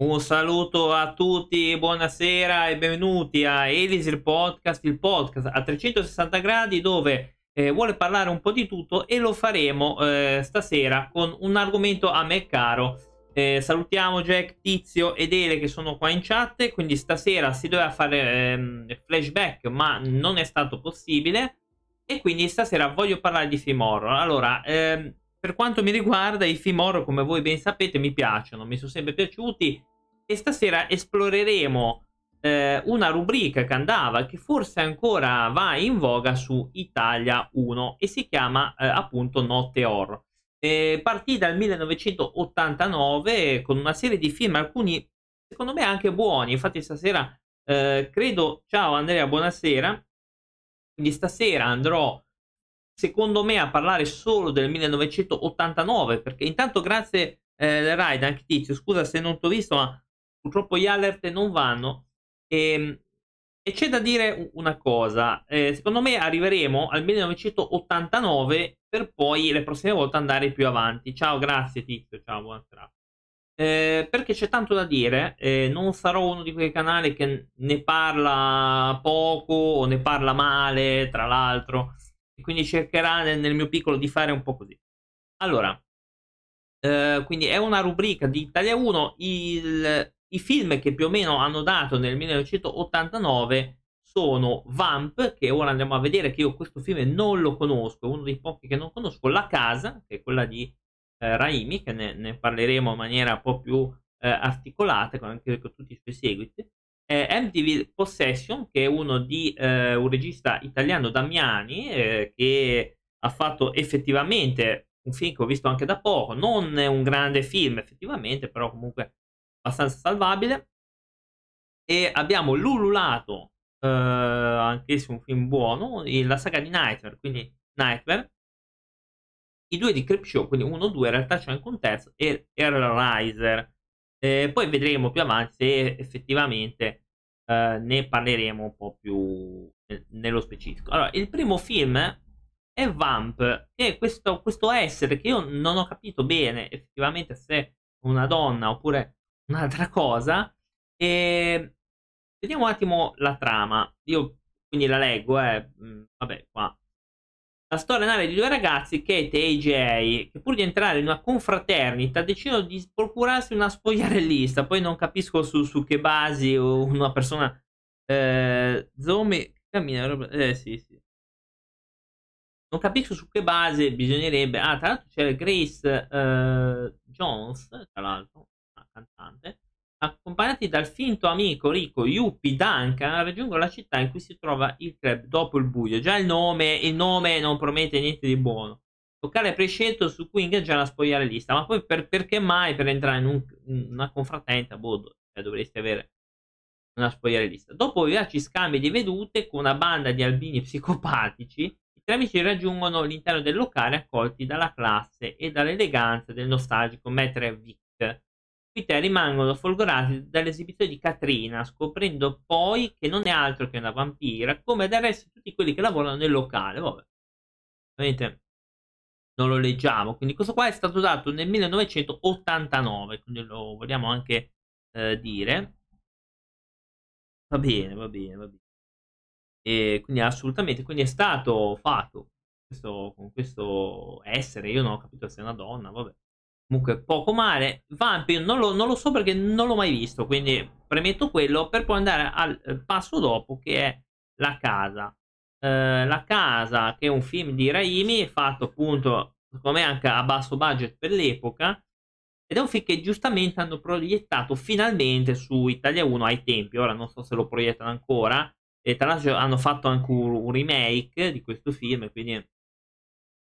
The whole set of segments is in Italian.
Un saluto a tutti, buonasera e benvenuti a Elisir Podcast, il podcast a 360 gradi dove eh, vuole parlare un po' di tutto e lo faremo eh, stasera con un argomento a me caro. Eh, salutiamo Jack, Tizio ed Ele che sono qua in chat, quindi stasera si doveva fare ehm, flashback ma non è stato possibile e quindi stasera voglio parlare di film horror. Allora, ehm, per quanto mi riguarda i film horror come voi ben sapete mi piacciono, mi sono sempre piaciuti. E stasera esploreremo eh, una rubrica che andava, che forse ancora va in voga su Italia 1 e si chiama eh, appunto Notte Horror. Eh, partì dal 1989 con una serie di film, alcuni secondo me anche buoni, infatti stasera eh, credo, ciao Andrea, buonasera, quindi stasera andrò secondo me a parlare solo del 1989 perché intanto grazie eh, Raid anche Tizio scusa se non ti ho visto ma purtroppo gli alert non vanno. E, ehm, e c'è da dire una cosa, eh, secondo me arriveremo al 1989 per poi le prossime volte andare più avanti. Ciao, grazie Tizio, ciao, buonasera. Eh, perché c'è tanto da dire, eh, non sarò uno di quei canali che ne parla poco o ne parla male, tra l'altro, quindi cercherà nel, nel mio piccolo di fare un po' così. Allora, eh, quindi è una rubrica di Italia 1, il, i film che più o meno hanno dato nel 1989 sono Vamp, che ora andiamo a vedere, che io questo film non lo conosco, è uno dei pochi che non conosco, La Casa, che è quella di eh, Raimi, che ne, ne, parleremo in maniera un po' più eh, articolata, con, anche con tutti i suoi seguiti, eh, MTV Possession, che è uno di eh, un regista italiano, Damiani, eh, che ha fatto effettivamente un film che ho visto anche da poco, non è un grande film effettivamente, però comunque abbastanza salvabile. E abbiamo l'ululato, eh, anch'esso un film buono, la saga di Nightmare, quindi Nightmare. I due di Creepshow, quindi uno o due, in realtà c'è anche un terzo, e Riser. Eh, poi vedremo più avanti se effettivamente eh, ne parleremo un po' più nello specifico. Allora, il primo film è Vamp, che è questo, questo essere che io non ho capito bene effettivamente se è una donna oppure un'altra cosa. E vediamo un attimo la trama. Io quindi la leggo, eh. Mm, vabbè, qua. La storia narra di due ragazzi, Kate e AJ, che pur di entrare in una confraternita decidono di procurarsi una spogliarellista. Poi non capisco su, su che basi una persona eh, zombie cammina. Eh sì, sì. Non capisco su che base bisognerebbe. Ah, tra l'altro c'è Grace eh, Jones, tra l'altro, cantante, accompagnati dal finto amico ricco Yuppie Duncan, raggiungono la città in cui si trova il club dopo il buio. Già il nome, il nome non promette niente di buono. Locale prescelto su cui ingaggiare la spogliarellista, ma poi per, perché mai per entrare in, un, in una confraternita, boh, cioè dovresti avere una spogliarellista. Dopo vivaci scambi di vedute con una banda di albini psicopatici, i tre amici raggiungono l'interno del locale accolti dalla classe e dall'eleganza del nostalgico Maitre Vic tre rimangono folgorati dall'esibizione di Katrina, scoprendo poi che non è altro che una vampira, come del resto tutti quelli che lavorano nel locale. Vabbè, ovviamente non lo leggiamo. Quindi questo qua è stato dato nel 1989, quindi lo vogliamo anche eh, dire. Va bene, va bene, va bene. E quindi assolutamente, quindi è stato fatto questo, con questo essere, io non ho capito se è una donna, vabbè comunque poco male. Vampire non lo, non lo, so perché non l'ho mai visto, quindi premetto quello per poi andare al eh, passo dopo che è La Casa. Eh, la Casa, che è un film di Raimi, fatto appunto, secondo me anche a basso budget per l'epoca, ed è un film che giustamente hanno proiettato finalmente su Italia 1 ai tempi, ora non so se lo proiettano ancora, e tra l'altro hanno fatto anche un remake di questo film, quindi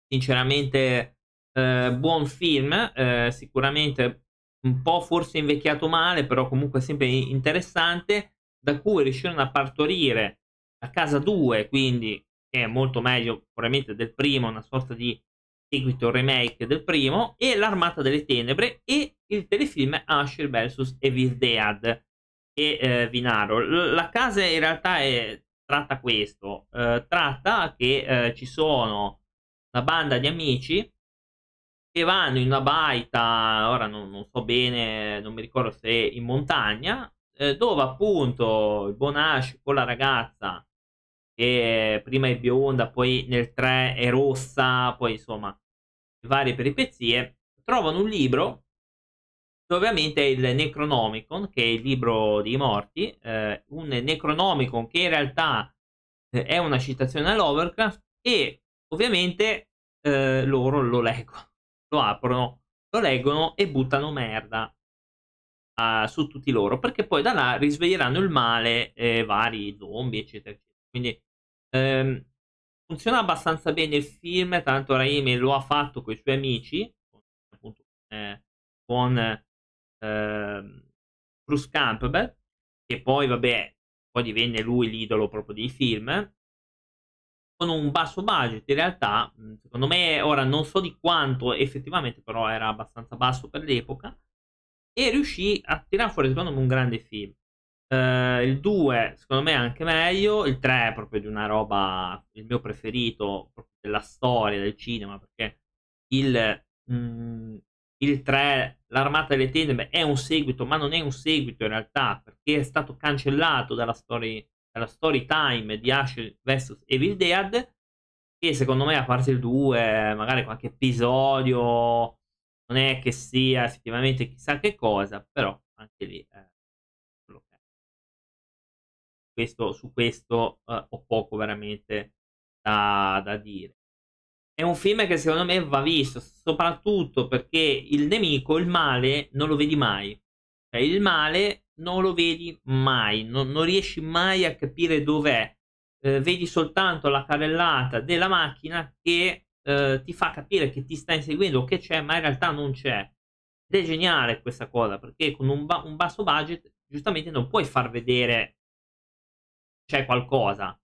sinceramente eh, buon film, eh, sicuramente un po' forse invecchiato male, però comunque sempre interessante, da cui riuscirono a partorire la casa 2, quindi che è molto meglio probabilmente del primo, una sorta di seguito remake del primo, e l'Armata delle Tenebre e il telefilm Asher vs. Evil Dead e eh, Vinaro. L- la casa in realtà è, tratta questo, eh, tratta che eh, ci sono una banda di amici che vanno in una baita, ora non, non so bene, non mi ricordo se in montagna, eh, dove appunto il Bonash con la ragazza che prima è bionda, poi nel 3 è rossa, poi insomma varie peripezie, trovano un libro ovviamente è il Necronomicon, che è il libro dei morti, eh, un Necronomicon che in realtà eh, è una citazione a e ovviamente eh, loro lo leggono, lo aprono, lo leggono e buttano merda uh, su tutti loro, perché poi da là risveglieranno il male, eh, vari zombie, eccetera, eccetera. Quindi ehm, funziona abbastanza bene il film, tanto Raimi lo ha fatto con i suoi amici, appunto eh, con eh, Bruce Campbell, che poi, vabbè, poi divenne lui l'idolo proprio dei film, un basso budget, in realtà, secondo me, ora non so di quanto effettivamente, però era abbastanza basso per l'epoca, e riuscì a tirare fuori, secondo me, un grande film. Uh, il 2 secondo me è anche meglio, il 3 è proprio di una roba, il mio preferito della storia del cinema, perché il, mh, il 3, l'Armata delle Tenebre, è un seguito, ma non è un seguito in realtà, perché è stato cancellato dalla story, dalla story time di Ash vs Evil Dead, e secondo me a parte il 2, magari qualche episodio, non è che sia effettivamente chissà che cosa, però anche lì... Eh, questo, su questo eh, ho poco veramente da, da dire è un film che secondo me va visto, soprattutto perché il nemico, il male, non lo vedi mai. Cioè, il male non lo vedi mai, non, non riesci mai a capire dov'è. Eh, vedi soltanto la carrellata della macchina che eh, ti fa capire che ti sta inseguendo, che c'è, ma in realtà non c'è. Ed è geniale questa cosa, perché con un, ba- un basso budget, giustamente non puoi far vedere c'è qualcosa.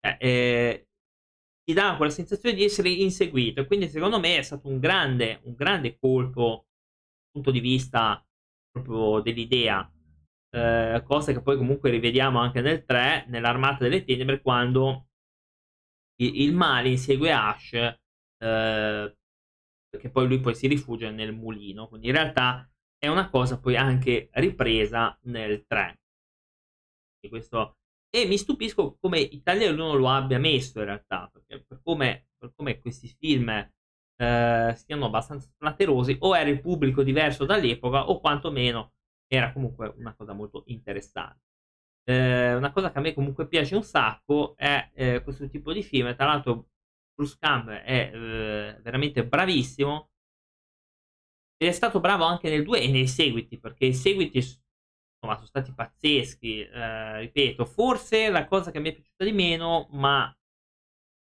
Eh, eh, ti dà quella sensazione di essere inseguito. Quindi, secondo me, è stato un grande, un grande colpo dal punto di vista proprio dell'idea. Eh, cosa che poi comunque rivediamo anche nel 3, nell'Armata delle Tenebre, quando il, male insegue Ash, eh, perché poi lui poi si rifugia nel mulino. Quindi in realtà è una cosa poi anche ripresa nel 3. E questo e mi stupisco come Italia 1 lo abbia messo in realtà, perché per come, per come questi film eh, siano abbastanza flatterosi, o era il pubblico diverso dall'epoca, o quantomeno era comunque una cosa molto interessante. Eh, una cosa che a me comunque piace un sacco è eh, questo tipo di film. Tra l'altro, Bruce Campbell è eh, veramente bravissimo. Ed è stato bravo anche nel 2 e nei seguiti, perché i seguiti insomma, sono stati pazzeschi. Eh, ripeto, forse la cosa che mi è piaciuta di meno, ma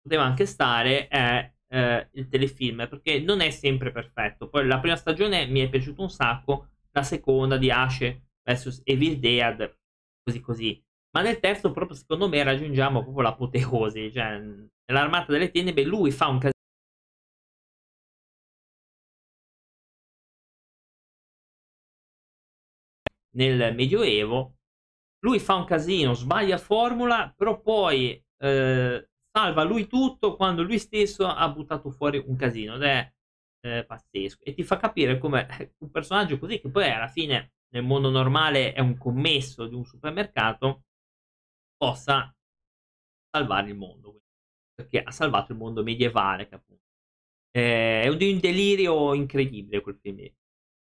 poteva anche stare, è eh, il telefilm, perché non è sempre perfetto. Poi la prima stagione mi è piaciuto un sacco, la seconda di Ashe vs Evil Dead, così così. Ma nel terzo, proprio secondo me, raggiungiamo proprio l'apoteosi. Cioè, nell'armata delle tenebre lui fa un casino nel Medioevo. Lui fa un casino, sbaglia formula, però poi eh, salva lui tutto quando lui stesso ha buttato fuori un casino ed è eh, pazzesco. E ti fa capire come un personaggio così, che poi alla fine nel mondo normale è un commesso di un supermercato, possa salvare il mondo. Perché ha salvato il mondo medievale, che appunto eh, è un delirio incredibile quel film.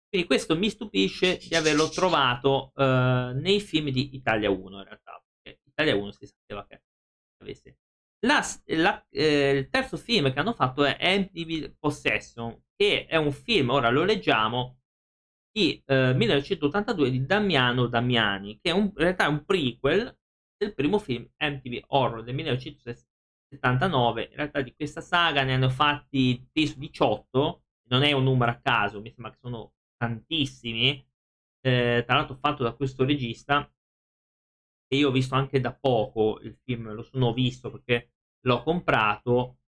Quindi questo mi stupisce di averlo trovato uh, nei film di Italia 1 in realtà, perché Italia 1 si sapeva che. La, la, eh, il terzo film che hanno fatto è Empty Possession, che è un film, ora lo leggiamo, di eh, 1982 di Damiano Damiani, che è un, in realtà è un prequel del primo film MTV Horror del 1979. In realtà di questa saga ne hanno fatti 18, non è un numero a caso, mi sembra che sono tantissimi, eh, tra l'altro fatto da questo regista, e io ho visto anche da poco il film, lo sono visto perché l'ho comprato,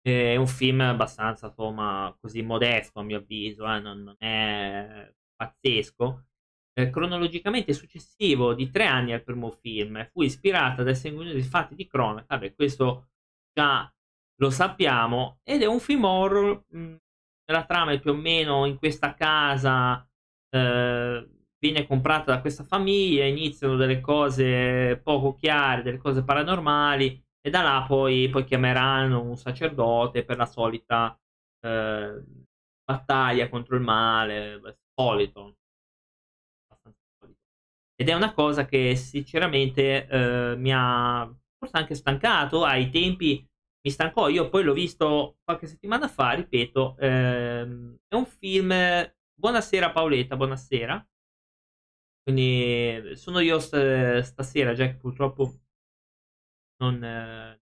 è un film abbastanza, insomma, così modesto a mio avviso, eh, non, non, è pazzesco. Eh, cronologicamente successivo di tre anni al primo film, fu ispirata dai sanguinosi fatti di cronaca, vabbè, questo già lo sappiamo, ed è un film horror mh, la trama è più o meno in questa casa eh, viene comprata da questa famiglia, iniziano delle cose poco chiare, delle cose paranormali e da là poi, poi chiameranno un sacerdote per la solita eh, battaglia contro il male, solito. Ed è una cosa che sinceramente eh, mi ha forse anche stancato ai tempi mi stancò. Io poi l'ho visto qualche settimana fa, ripeto, ehm, è un film. Buonasera Paoletta, buonasera. Quindi sono io st- stasera, Jack, purtroppo non... Eh,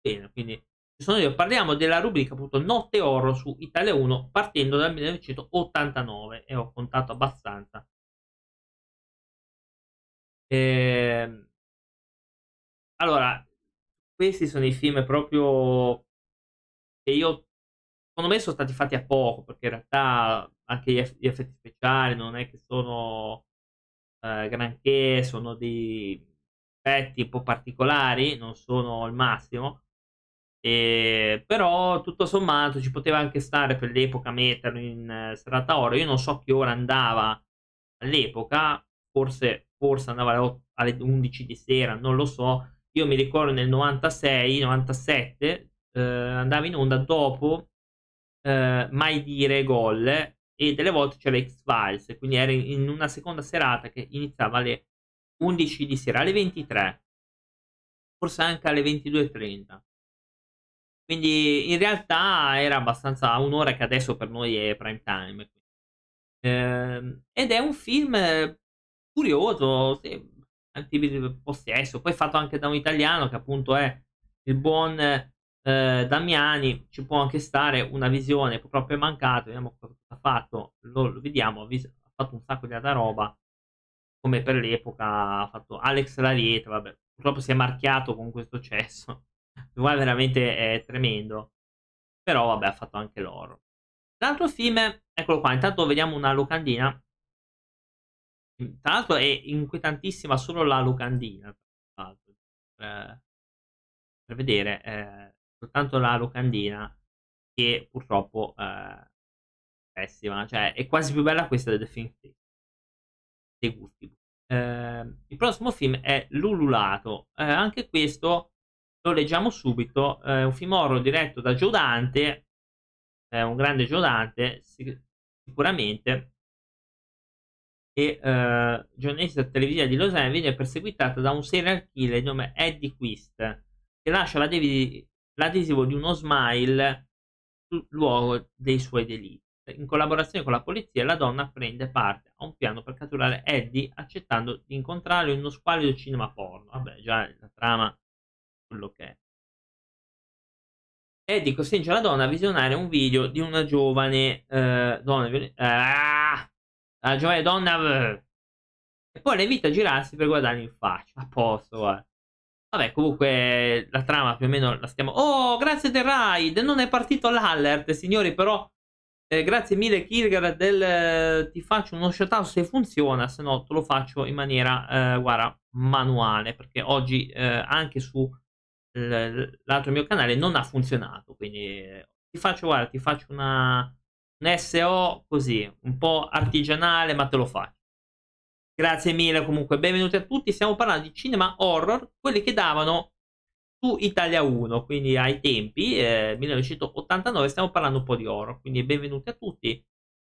bene, quindi sono io. Parliamo della rubrica appunto Notte Horror su Italia 1 partendo dal 1989 e ho contato abbastanza. Ehm, allora, questi sono i film proprio che io secondo me sono stati fatti a poco perché in realtà anche gli, gli effetti speciali non è che sono eh, granché sono dei effetti un po' particolari non sono il massimo e, però tutto sommato ci poteva anche stare per l'epoca metterlo in eh, serata oro. Io non so che ora andava all'epoca forse, forse andava alle, alle 11 di sera non lo so. Io mi ricordo nel 96, 97, eh, andava in onda dopo eh, Mai dire gol e delle volte c'era X-Files, quindi era in una seconda serata che iniziava alle 11 di sera, alle 23, forse anche alle 22.30. Quindi in realtà era abbastanza un'ora che adesso per noi è prime time. Eh, ed è un film curioso, sì, antipossesso, poi fatto anche da un italiano che appunto è il buon eh, Damiani, ci può anche stare una visione, purtroppo è mancato, vediamo ha fatto, lo, lo vediamo, ha, vis- ha, fatto un sacco di altra roba, come per l'epoca ha fatto Alex Larieta, vabbè, purtroppo si è marchiato con questo cesso, guarda veramente è tremendo, però vabbè ha fatto anche l'oro. L'altro film, eccolo qua, intanto vediamo una locandina tra l'altro è inquietantissima solo la locandina, per, per vedere eh, soltanto la locandina che purtroppo eh, pessima, cioè è quasi più bella questa del film dei gusti. Eh, il prossimo film è Lululato, eh, anche questo lo leggiamo subito, è un film horror diretto da Giodante, è un grande Giodante sicuramente, e uh, giornalista televisiva di Los Angeles viene perseguitata da un serial killer di nome Eddie Quist che lascia l'adesivo di uno smile sul luogo dei suoi delitti. In collaborazione con la polizia, la donna prende parte a un piano per catturare Eddie, accettando di incontrarlo in uno squallido cinema porno. Vabbè, già la trama, quello che è. Eddie costringe la donna a visionare un video di una giovane eh, donna. Eh, la giovane donna e poi la invita a girarsi per guardargli in faccia. A posto, guarda. Vabbè, comunque la trama più o meno la stiamo. Oh, grazie del raid! Non è partito l'alert, signori, però. Eh, grazie mille, Kilgar. Del, eh, ti faccio uno shoutout se funziona, se no te lo faccio in maniera, eh, guarda, manuale. Perché oggi eh, anche su l'altro mio canale non ha funzionato. Quindi eh, ti faccio, guarda, ti faccio una un SO così, un po' artigianale, ma te lo faccio. Grazie mille comunque, benvenuti a tutti. Stiamo parlando di cinema horror, quelli che davano su Italia 1, quindi ai tempi, eh, 1989, stiamo parlando un po' di horror, quindi benvenuti a tutti.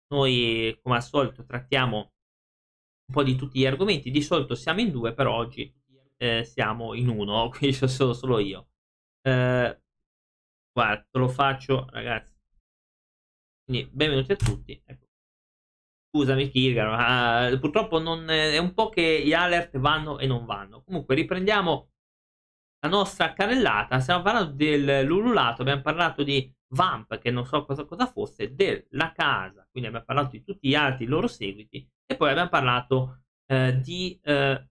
Noi, come al solito, trattiamo un po' di tutti gli argomenti. Di solito siamo in due, però oggi eh, siamo in uno, quindi sono solo io. Eh, guarda, te lo faccio, ragazzi quindi benvenuti a tutti. Ecco. Scusami Kirgar, ma uh, purtroppo non, è un po' che gli alert vanno e non vanno. Comunque riprendiamo la nostra carrellata. Stiamo parlando del Lululato, abbiamo parlato di Vamp, che non so cosa, cosa fosse, della casa, quindi abbiamo parlato di tutti gli altri loro seguiti, e poi abbiamo parlato eh, di eh,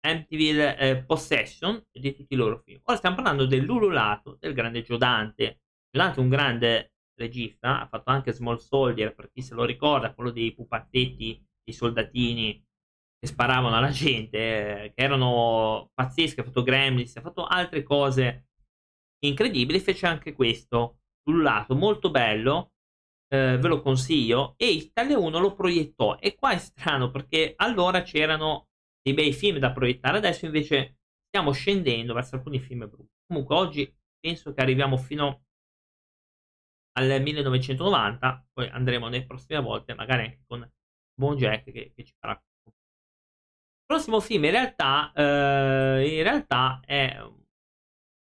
Amityville eh, Possession e di tutti i loro film. Ora stiamo parlando del Lululato, del grande Giodante. Giodante è un grande regista, ha fatto anche Small Soldier, per chi se lo ricorda, quello dei pupazzetti, i soldatini che sparavano alla gente, eh, che erano pazzeschi, ha fatto Gremlins, ha fatto altre cose incredibili, fece anche questo sul lato, molto bello, eh, ve lo consiglio, e Italia 1 lo proiettò. E qua è strano perché allora c'erano dei bei film da proiettare, adesso invece stiamo scendendo verso alcuni film brutti. Comunque oggi penso che arriviamo fino al 1990, poi andremo nelle prossime volte, magari anche con Bon Jack che, che ci farà. Prossimo film in realtà, eh, in realtà è un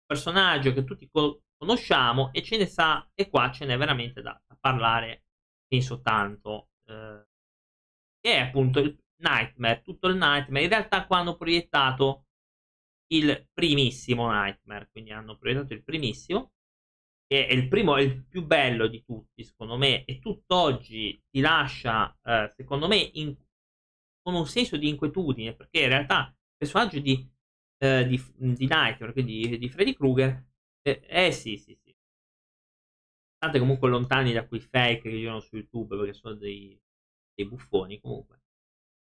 personaggio che tutti conosciamo e ce ne sa, e qua ce n'è veramente da, da parlare, penso tanto, eh, che è appunto il Nightmare, tutto il Nightmare. In realtà qua hanno proiettato il primissimo Nightmare, quindi hanno proiettato il primissimo, che è il primo, è il più bello di tutti, secondo me, e tutt'oggi ti lascia, eh, secondo me, in, con un senso di inquietudine, perché in realtà il personaggio di, eh, di, di Nightmare, quindi di Freddy Krueger, eh, eh, sì, sì, sì. State comunque lontani da quei fake che girano su YouTube, perché sono dei, dei buffoni, comunque.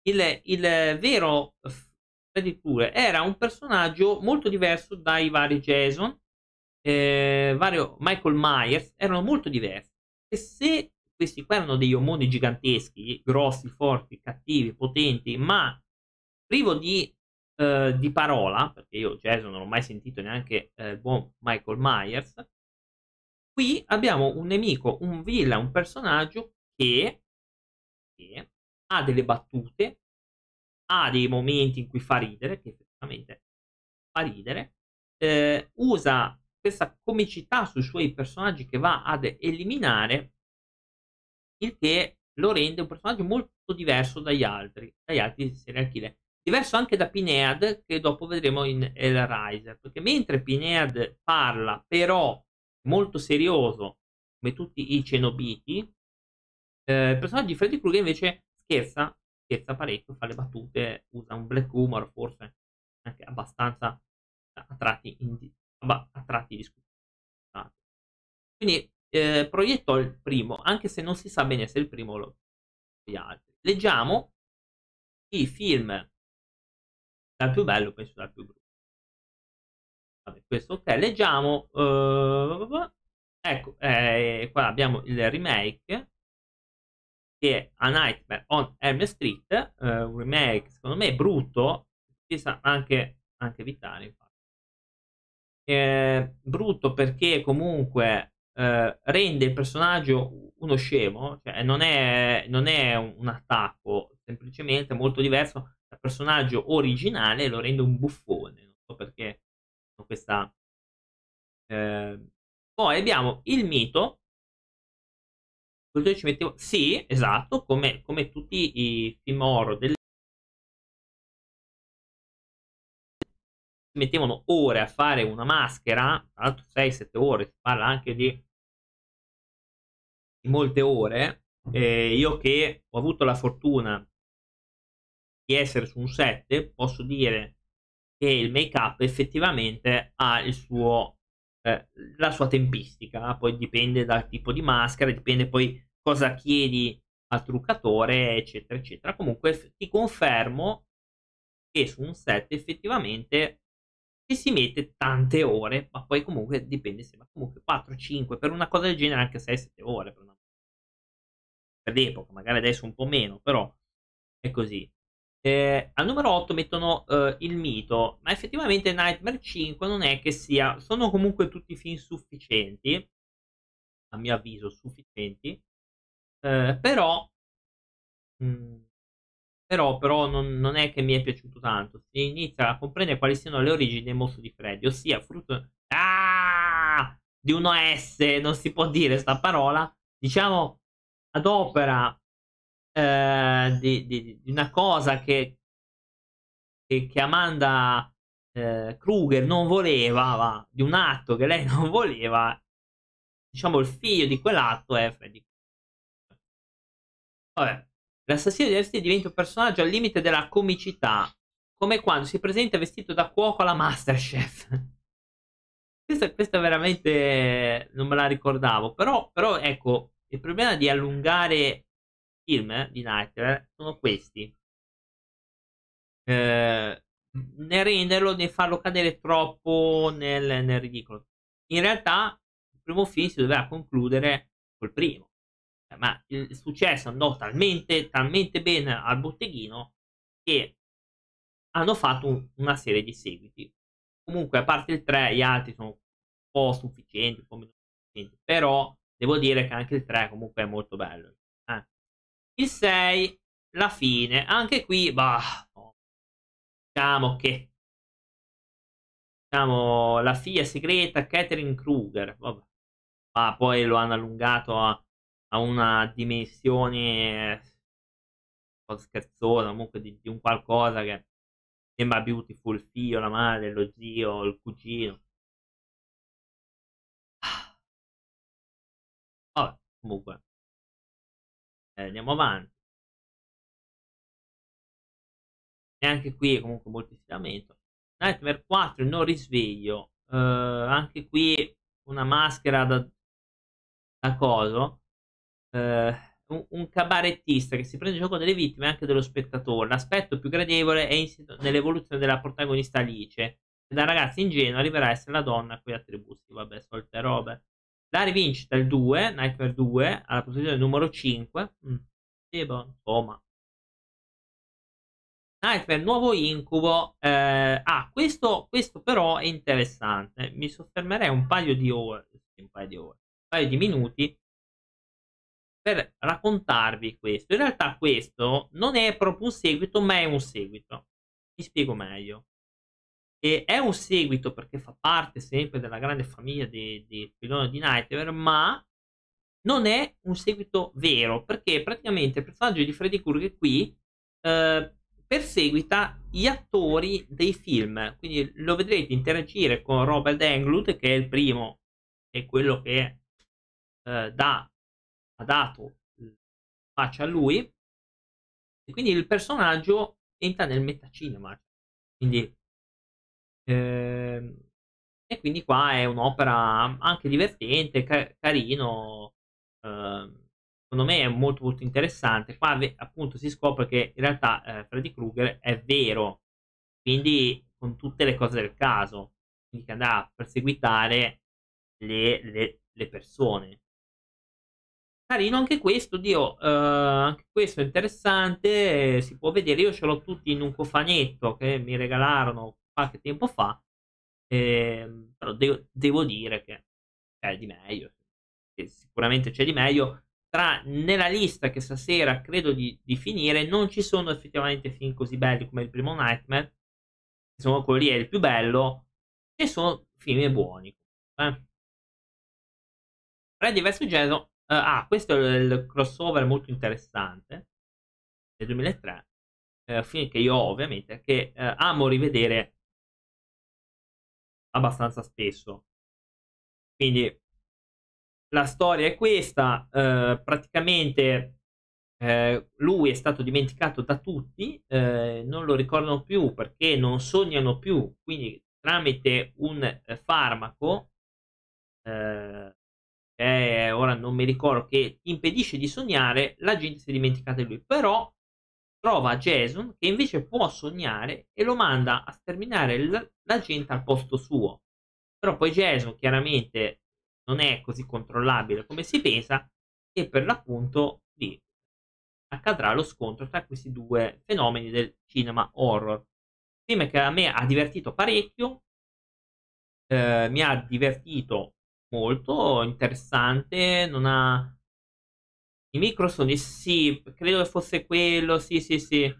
Il, il vero Freddy Krueger era un personaggio molto diverso dai vari Jason, eh, vario Michael Myers erano molto diversi. E se questi qua erano degli omoni giganteschi, grossi, forti, cattivi, potenti, ma privo di, eh, di parola, perché io Jason non ho mai sentito neanche eh, il buon Michael Myers, qui abbiamo un nemico, un villain, un personaggio che, che ha delle battute, ha dei momenti in cui fa ridere, che effettivamente fa ridere, eh, usa questa comicità sui suoi personaggi che va ad eliminare, il che lo rende un personaggio molto diverso dagli altri, dagli altri serial killer. Diverso anche da Pinead, che dopo vedremo in Hellraiser, perché mentre Pinead parla, però molto serioso, come tutti i cenobiti, eh, il personaggio di Freddy Krueger invece scherza, scherza parecchio, fa le battute, usa un black humor forse anche abbastanza a tratti a tratti discutibili. Quindi eh, proiettò il primo, anche se non si sa bene se il primo o gli altri. Leggiamo i film dal più bello, penso dal più brutto. Vabbè, questo ok, leggiamo. Uh, ecco, eh, qua abbiamo il remake che è A Nightmare on Elm Street, uh, un remake secondo me brutto, si anche, anche evitare infatti eh, brutto perché comunque eh, rende il personaggio uno scemo, cioè non è, non è un, attacco, semplicemente molto diverso dal personaggio originale, lo rende un buffone, non so perché questa... Eh, poi abbiamo il mito, ci mettevo, sì, esatto, come, come tutti i film horror del mettevano ore a fare una maschera, tra l'altro 6-7 ore, si parla anche di, di molte ore. Eh, io che ho avuto la fortuna di essere su un set, posso dire che il make up effettivamente ha il suo, eh, la sua tempistica, poi dipende dal tipo di maschera, dipende poi cosa chiedi al truccatore, eccetera, eccetera. Comunque ti confermo che su un set effettivamente ci si mette tante ore, ma poi comunque dipende ma comunque 4-5 per una cosa del genere, anche 6-7 ore per, una... per l'epoca, magari adesso un po' meno, però è così. Eh, al numero 8 mettono eh, il mito, ma effettivamente Nightmare 5 non è che sia, sono comunque tutti film sufficienti, a mio avviso sufficienti, eh, però mh, mm, però, però non, non, è che mi è piaciuto tanto. Si inizia a comprendere quali siano le origini del mostro di Freddy, ossia frutto ah, di un OS, non si può dire sta parola, diciamo ad opera eh, di, di, di, una cosa che, che, che Amanda eh, Kruger non voleva, va, di un atto che lei non voleva, diciamo il figlio di quell'atto è Freddy. Vabbè, L'assassino di Aristide diventa un personaggio al limite della comicità, come quando si presenta vestito da cuoco alla Masterchef. questa, questa veramente non me la ricordavo, però, però ecco, il problema di allungare film eh, di Nightmare sono questi. Eh, né renderlo né farlo cadere troppo nel, nel ridicolo. In realtà il primo film si doveva concludere col primo ma il successo andò talmente, talmente bene al botteghino che hanno fatto un, una serie di seguiti. Comunque, a parte il 3, gli altri sono un po' sufficienti, un po' meno sufficienti, però devo dire che anche il 3 comunque è molto bello. Eh. Il 6, la fine, anche qui, bah, no. diciamo che diciamo, la figlia segreta Catherine Kruger, vabbè. ma poi lo hanno allungato a, a una dimensione un po' scherzosa, comunque di, di un qualcosa che sembra beautiful, il figlio, la madre, lo zio, il cugino. Vabbè, comunque. Eh, andiamo avanti. E anche qui comunque molto stiramento. Nightmare 4, il non risveglio. Uh, anche qui una maschera da, da coso. Uh, un, un, cabarettista che si prende gioco delle vittime e anche dello spettatore. L'aspetto più gradevole è nell'evoluzione della protagonista Alice, da ragazza ingenua arriverà a essere la donna a cui attributi, vabbè, solte robe. La rivincita il 2, Nightmare 2, alla posizione numero 5. Mm. Boh, insomma. Nightmare nuovo incubo. Eh, ah, questo, questo però è interessante. Mi soffermerei un paio di ore, un paio di ore, un paio di minuti per raccontarvi questo. In realtà questo non è proprio un seguito, ma è un seguito. Vi spiego meglio. E è un seguito perché fa parte sempre della grande famiglia di, filone di Nightmare, ma non è un seguito vero, perché praticamente il personaggio di Freddy Krueger qui eh, perseguita gli attori dei film. Quindi lo vedrete interagire con Robert Englund, che è il primo, è quello che eh, dà dato faccia a lui. E quindi il personaggio entra nel metacinema. Quindi ehm, e quindi qua è un'opera anche divertente ca- carino ehm, secondo me è molto molto interessante. Qua appunto si scopre che in realtà eh, Freddy Krueger è vero quindi con tutte le cose del caso quindi che andrà a perseguitare le, le, le persone Carino anche questo, Dio, uh, anche questo è interessante, si può vedere, io ce l'ho tutti in un cofanetto che mi regalarono qualche tempo fa, eh, però de- devo dire che c'è di meglio, sicuramente c'è di meglio, tra nella lista che stasera credo di, di, finire non ci sono effettivamente film così belli come il primo Nightmare, insomma quello lì è il più bello, e sono film buoni. Eh. Freddy vs. Jason Uh, ah, questo è il crossover molto interessante del 2003, eh, film che io ho ovviamente, che eh, amo rivedere abbastanza spesso. Quindi la storia è questa, praticamente lui è stato dimenticato da tutti, non lo ricordano più perché non sognano più, quindi tramite un farmaco eh, ora non mi ricordo, che impedisce di sognare, la gente si è dimenticata di lui. Però trova Jason che invece può sognare e lo manda a sterminare l- la gente al posto suo. Però poi Jason chiaramente non è così controllabile come si pensa e per l'appunto lì accadrà lo scontro tra questi due fenomeni del cinema horror. Film che a me ha divertito parecchio, eh, mi ha divertito molto interessante, non ha... I microsoni, sì, credo che fosse quello, sì, sì, sì.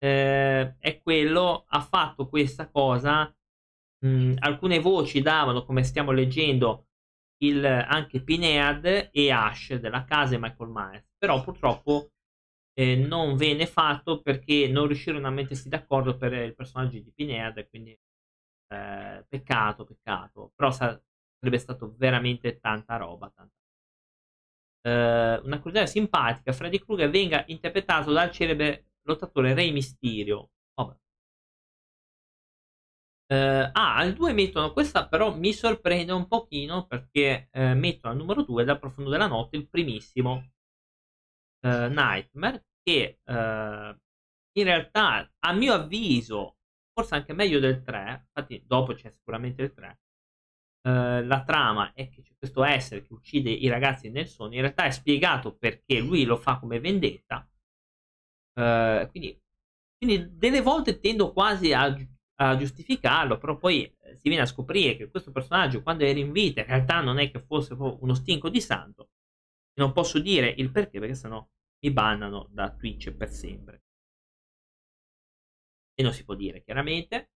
Eh, è quello, ha fatto questa cosa. Mm, alcune voci davano, come stiamo leggendo, il, anche Pinead e Ash della casa di Michael Myers, però purtroppo eh, non venne fatto perché non riuscirono a mettersi d'accordo per il personaggio di Pinead, quindi eh, peccato, peccato. Però sa- sarebbe stato veramente tanta roba. Tanta. Uh, una curiosità simpatica, Freddy Krueger venga interpretato dal celebre lottatore Rey Mysterio. Vabbè. Uh, ah, al 2 mettono questa, però mi sorprende un pochino perché uh, mettono al numero 2 dal profondo della notte il primissimo Nightmare che in realtà a mio avviso forse anche meglio del 3 infatti dopo c'è sicuramente il 3 eh, la trama è che c'è questo essere che uccide i ragazzi nel sogno, in realtà è spiegato perché lui lo fa come vendetta. Eh, quindi, quindi, delle volte tendo quasi a, a giustificarlo, però poi eh, si viene a scoprire che questo personaggio, quando era in vita, in realtà non è che fosse uno stinco di santo. Non posso dire il perché, perché sennò mi bannano da Twitch per sempre. E non si può dire chiaramente.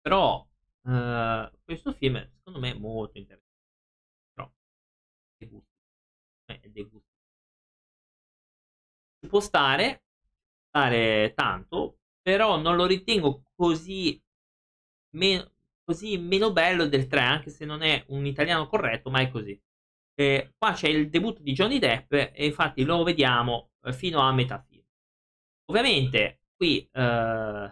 Però uh, questo film secondo me è molto interessante. Però è gusto. È gusto. Ci può stare, stare tanto, però non lo ritengo così meno, così meno bello del 3, anche se non è un italiano corretto, ma è così. Eh, qua c'è il debutto di Johnny Depp e infatti lo vediamo eh, fino a metà film. Ovviamente qui eh,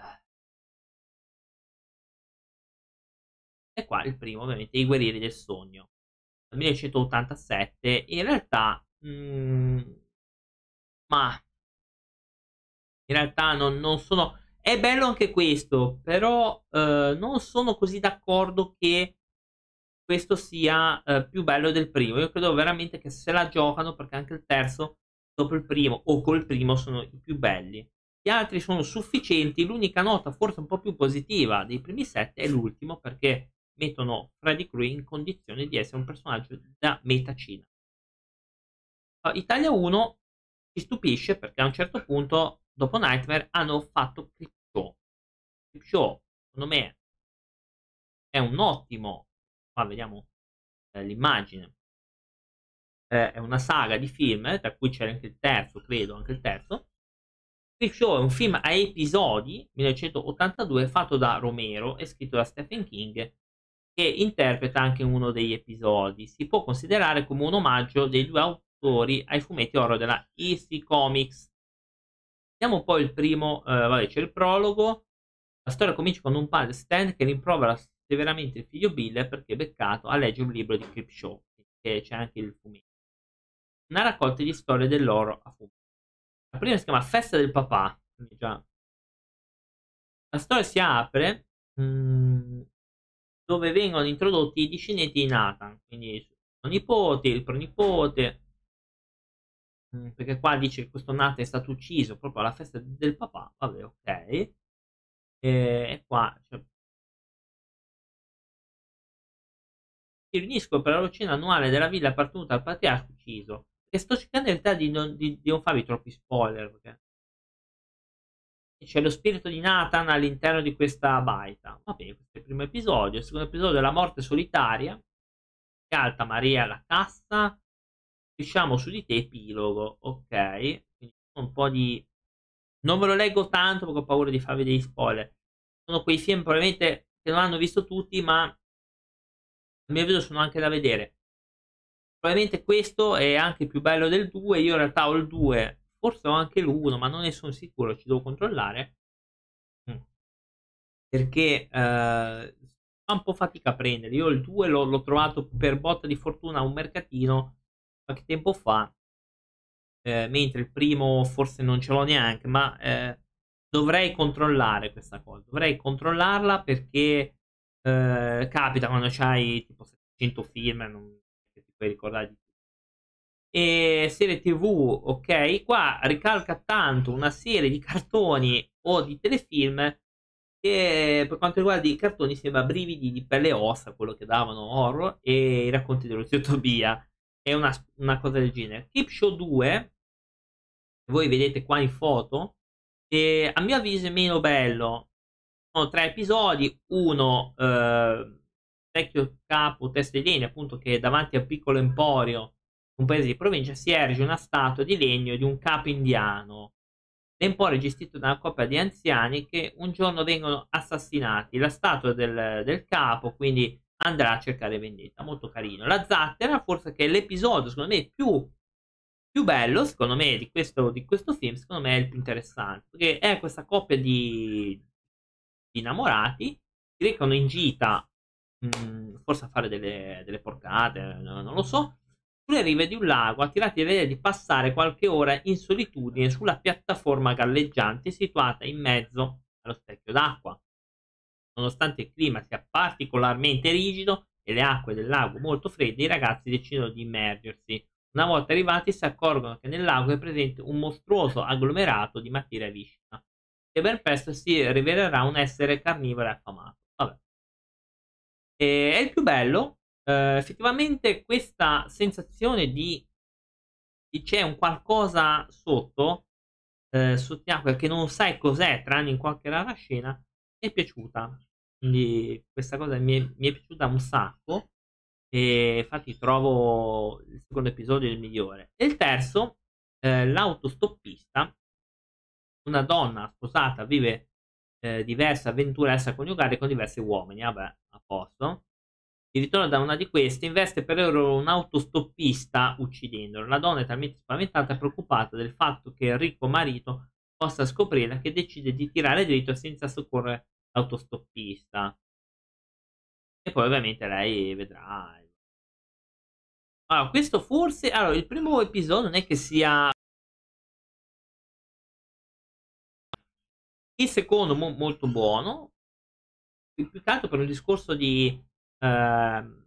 e qua il primo ovviamente i guerrieri del sogno 1987 in realtà mh, mm, ma in realtà non, non, sono è bello anche questo però eh, non sono così d'accordo che questo sia eh, più bello del primo. Io credo veramente che se la giocano perché anche il terzo dopo il primo o col primo sono i più belli. Gli altri sono sufficienti. L'unica nota forse un po' più positiva dei primi sette è l'ultimo perché mettono Freddy Krueger in condizione di essere un personaggio da metacina. Uh, Italia 1 ci stupisce perché a un certo punto dopo Nightmare hanno fatto Clip Show. Clip Show secondo me è un ottimo qua vediamo eh, l'immagine eh, è una saga di film eh, tra cui c'era anche il terzo credo anche il terzo Creep Show è un film a episodi 1982 fatto da Romero e scritto da Stephen King che interpreta anche uno degli episodi si può considerare come un omaggio dei due autori ai fumetti horror della EC Comics Vediamo un po' il primo, eh, vabbè, c'è il prologo. La storia comincia con un padre Stan che rimprovera severamente il figlio Bill perché è beccato a leggere un libro di Creepshow, che c'è anche il fumetto. Una raccolta di storie dell'oro a fumetto. La prima si chiama Festa del papà. Già. La storia si apre mh, mm, dove vengono introdotti i discendenti di Nathan, quindi il nipote, il pronipote, mm, perché qua dice che questo Nathan è stato ucciso proprio alla festa del papà, vabbè ok, e, e qua cioè, si riuniscono per la rocina annuale della villa appartenuta al patriarca ucciso. E sto cercando in realtà di non, di, di non farvi troppi spoiler. Perché c'è lo spirito di Nathan all'interno di questa baita. Va bene, questo è il primo episodio. Il secondo episodio è la morte solitaria. Alta Maria alla cassa. Diciamo su di te epilogo. Ok. Quindi un po' di... Non ve lo leggo tanto perché ho paura di farvi degli spoiler. Sono quei film probabilmente che non hanno visto tutti, ma a mio avviso sono anche da vedere. Probabilmente questo è anche più bello del 2. Io in realtà ho il 2, forse ho anche l'1, ma non ne sono sicuro, ci devo controllare. Mm. Perché eh, fa un po' fatica a prendere. Io il 2 l'ho, l'ho trovato per botta di fortuna a un mercatino qualche tempo fa. Eh, mentre il primo forse non ce l'ho neanche, ma eh, dovrei controllare questa cosa. Dovrei controllarla perché eh, capita quando c'hai tipo 700 film, non ti puoi ricordare di. E serie TV, ok, qua ricalca tanto una serie di cartoni o di telefilm che per quanto riguarda i cartoni sembra brividi di pelle e ossa, quello che davano horror e i racconti dello zio Tobia. È una, una cosa del genere. Keep Show 2, voi vedete qua in foto, e a mio avviso è meno bello sono tre episodi, uno eh, vecchio capo Testedini appunto che davanti al piccolo emporio un paese di provincia si erge una statua di legno di un capo indiano. L'emporio è gestito da una coppia di anziani che un giorno vengono assassinati. La statua del, del capo quindi andrà a cercare vendetta. Molto carino. La zattera, forse che è l'episodio, secondo me, più, più bello, secondo me, di questo, di questo film, secondo me è il più interessante. Perché è questa coppia di, innamorati si recano in gita, mh, mm, forse a fare delle, delle porcate, non lo so, sulle rive di un lago, attirati dall'idea di passare qualche ora in solitudine sulla piattaforma galleggiante situata in mezzo allo specchio d'acqua. Nonostante il clima sia particolarmente rigido e le acque del lago molto fredde, i ragazzi decidono di immergersi. Una volta arrivati si accorgono che nel lago è presente un mostruoso agglomerato di materia viscida, che ben presto si rivelerà un essere carnivoro e affamato. Vabbè. E il più bello, eh, effettivamente questa sensazione di, di c'è un qualcosa sotto, eh, sott'acqua che non sai cos'è, tranne in qualche rara scena, mi è piaciuta. Quindi questa cosa mi è, mi è piaciuta un sacco. E infatti trovo il secondo episodio il migliore. E il terzo, eh, l'autostoppista, una donna sposata vive eh, diverse avventure extraconiugali con diversi uomini. Vabbè, a posto. Il ritorno da una di queste investe per loro un autostoppista uccidendolo. La donna è talmente spaventata e preoccupata del fatto che il ricco marito possa scoprirla che decide di tirare dritto senza soccorrere l'autostoppista. E poi ovviamente lei vedrà. Allora, questo forse... Allora, il primo episodio non è che sia... Il secondo mo molto buono. Più che altro per un discorso di Ehm,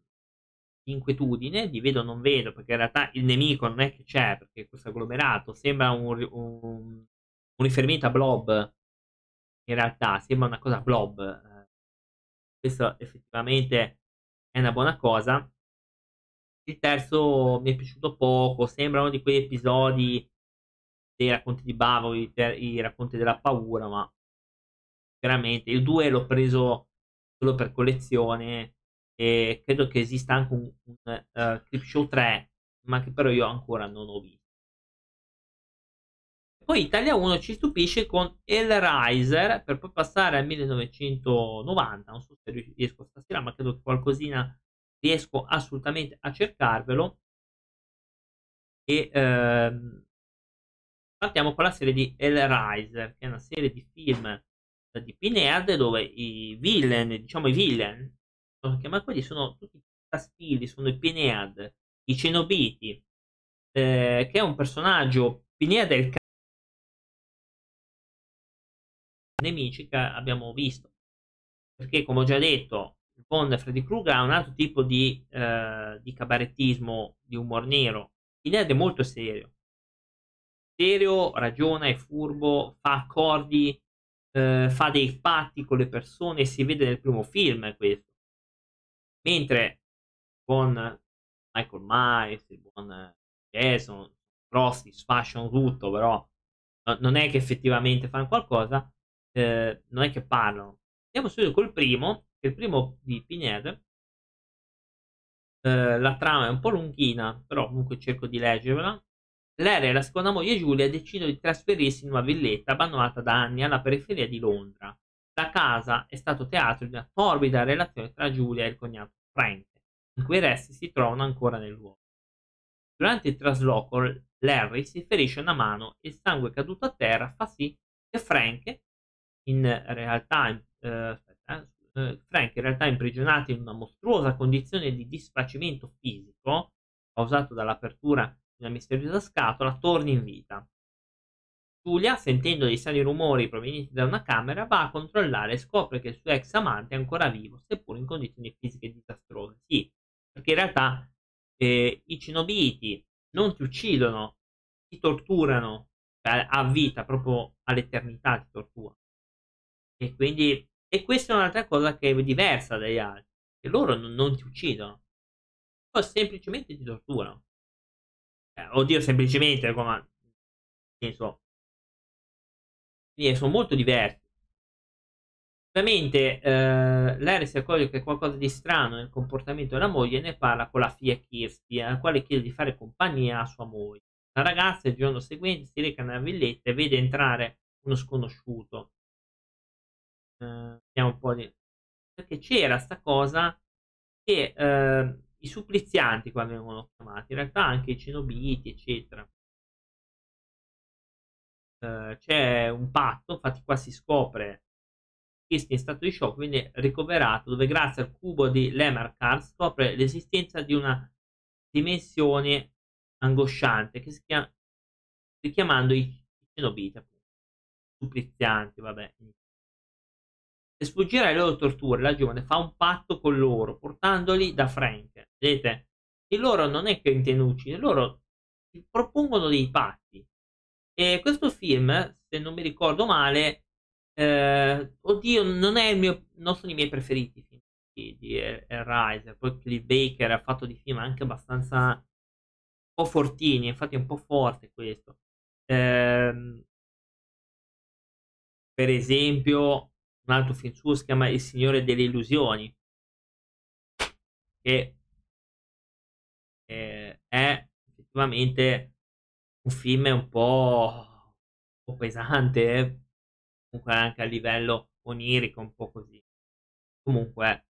inquietudine di vedo non vedo perché in realtà il nemico non è che c'è perché questo agglomerato sembra un, un, un riferimento a Blob. In realtà sembra una cosa Blob eh, questo effettivamente è una buona cosa. Il terzo mi è piaciuto poco sembra uno di quegli episodi dei racconti di Bavoli i racconti della paura ma veramente il 2 l'ho preso solo per collezione e credo che esista anche un, un uh, Clip Show 3, ma che però io ancora non ho visto. Poi Italia 1 ci stupisce con Hellraiser per poi passare al 1990. Non so se riesco stasera, ma credo che qualcosina riesco assolutamente a cercarvelo. E ehm, partiamo con la serie di Hellraiser, che è una serie di film di Pinhead dove i villain, diciamo i villain, ma quelli sono tutti Castilli, sono i Pinead, i Cenobiti, eh, che è un personaggio, Pinead è il nemici che abbiamo visto. Perché, come ho già detto, con Freddy Krueger ha un altro tipo di, eh, di cabarettismo, di humor nero. Pinead è molto serio. Serio, ragiona, è furbo, fa accordi, eh, fa dei patti con le persone, si vede nel primo film questo. Mentre con Michael Myers, il buon Jason, grossi, sfasciano tutto, però non è che effettivamente fanno qualcosa, eh, non è che parlano. Andiamo subito col primo, che è il primo di Pinhead. Eh, la trama è un po' lunghina, però comunque cerco di leggerla. Larry e la seconda moglie Giulia decidono di trasferirsi in una villetta abbandonata da anni alla periferia di Londra. La casa è stato teatro di una torbida relazione tra Giulia e il cognato Frank, in cui i resti si trovano ancora nel luogo. Durante il trasloco, Larry si ferisce una mano e il sangue caduto a terra fa sì che Frank, in realtà, eh, aspetta, eh, Frank in realtà imprigionato in una mostruosa condizione di disfacimento fisico, causato dall'apertura di una misteriosa scatola, torni in vita. Giulia, sentendo dei strani rumori provenienti da una camera, va a controllare e scopre che il suo ex amante è ancora vivo, seppur in condizioni fisiche disastrose. Sì, perché in realtà eh, i cinobiti non ti uccidono, ti torturano cioè, a vita, proprio all'eternità ti torturano. E quindi, e questa è un'altra cosa che è diversa dagli altri, che loro non, non ti uccidono, poi semplicemente ti torturano. Eh, oddio, semplicemente, come, nel quindi sono molto diversi. Ovviamente eh, Larry si accorge che qualcosa di strano nel comportamento della moglie e ne parla con la figlia Kirsty, alla quale chiede di fare compagnia a sua moglie. La ragazza il giorno seguente si reca nella villetta e vede entrare uno sconosciuto. Eh, un po' di... Perché c'era sta cosa che eh, i supplizianti qua vengono chiamati, in realtà anche i cenobiti, eccetera. Eh, c'è un patto, infatti qua si scopre che in stato di shock viene ricoverato dove grazie al cubo di Lemarkar scopre l'esistenza di una dimensione angosciante che si chiama richiamando i cenobiti appunto supplizianti vabbè Per sfuggire alle loro torture, la giovane fa un patto con loro, portandoli da Frank. Vedete? E loro non è che intendono loro propongono dei patti. E questo film, se non mi ricordo male, eh, oddio, non, è il mio, non sono i miei preferiti film di, di Riser. Poi Cliff Baker ha fatto di film anche abbastanza un po' fortini, infatti è un po' forte questo. Eh, per esempio, un altro film suo si chiama Il Signore delle Illusioni, che eh, è effettivamente un film un po', un po pesante, eh? comunque anche a livello onirico, un po' così. Comunque,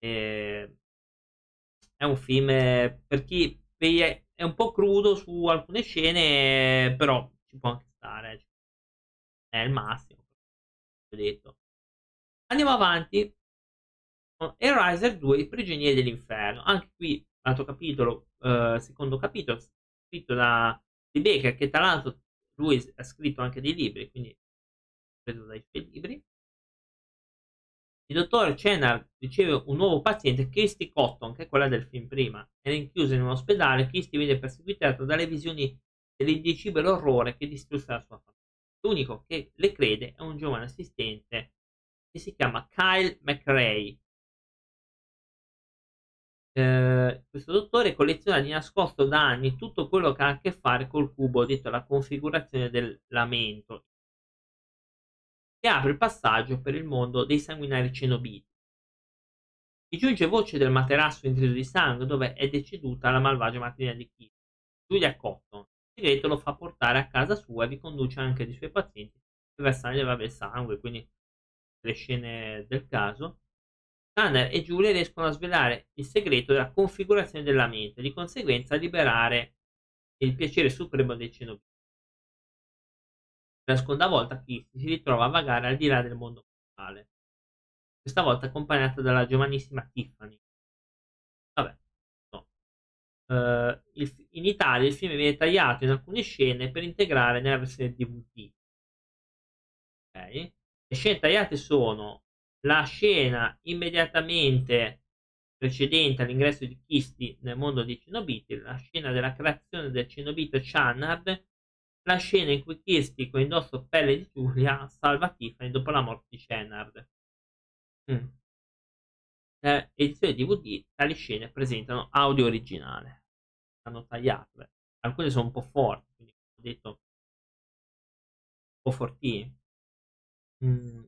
eh, è un film per chi è un po' crudo su alcune scene, però ci può anche stare. È il massimo. Ho detto. Andiamo avanti. Eraser 2, i prigionieri dell'inferno. Anche qui, altro capitolo, eh, secondo capitolo, scritto da Di Baker, che tra l'altro lui ha scritto anche dei libri, quindi preso dai suoi libri. Il dottor Chenard riceve un nuovo paziente, Kirsty Cotton, che è quella del film prima. È rinchiusa in un ospedale, Kirsty viene perseguitata dalle visioni dell'indicibile orrore che distrugge la sua famiglia. L'unico che le crede è un giovane assistente che si chiama Kyle McRae. Eh, questo dottore colleziona di nascosto da anni tutto quello che ha a che fare col cubo detto la configurazione del lamento e apre il passaggio per il mondo dei sanguinari cenobiti. Gli giunge voce del materasso intriso di sangue dove è deceduta la malvagia mattina di Kid. Giulia Cotton. Il segreto lo fa portare a casa sua e vi conduce anche dei suoi pazienti per versare il sangue, quindi le scene del caso, Tanner e Julie riescono a svelare il segreto della configurazione della mente e di conseguenza a liberare il piacere supremo dei cenobiti. Per la seconda volta Kirsty si ritrova a vagare al di là del mondo mortale, questa volta accompagnata dalla giovanissima Tiffany. Vabbè, no. Uh, il, in Italia il film viene tagliato in alcune scene per integrare nella versione DVD. Ok? Le scene tagliate sono la scena immediatamente precedente all'ingresso di Kisti nel mondo di Cenobiti, la scena della creazione del Cenobito Channard, la scena in cui Kirsty con indosso pelle di Giulia salva Tiffany dopo la morte di Channard. Mm. Edizione DVD, tali scene presentano audio originale. Hanno tagliato. Alcune sono un po' forti, quindi ho detto un po' fortini. Mm.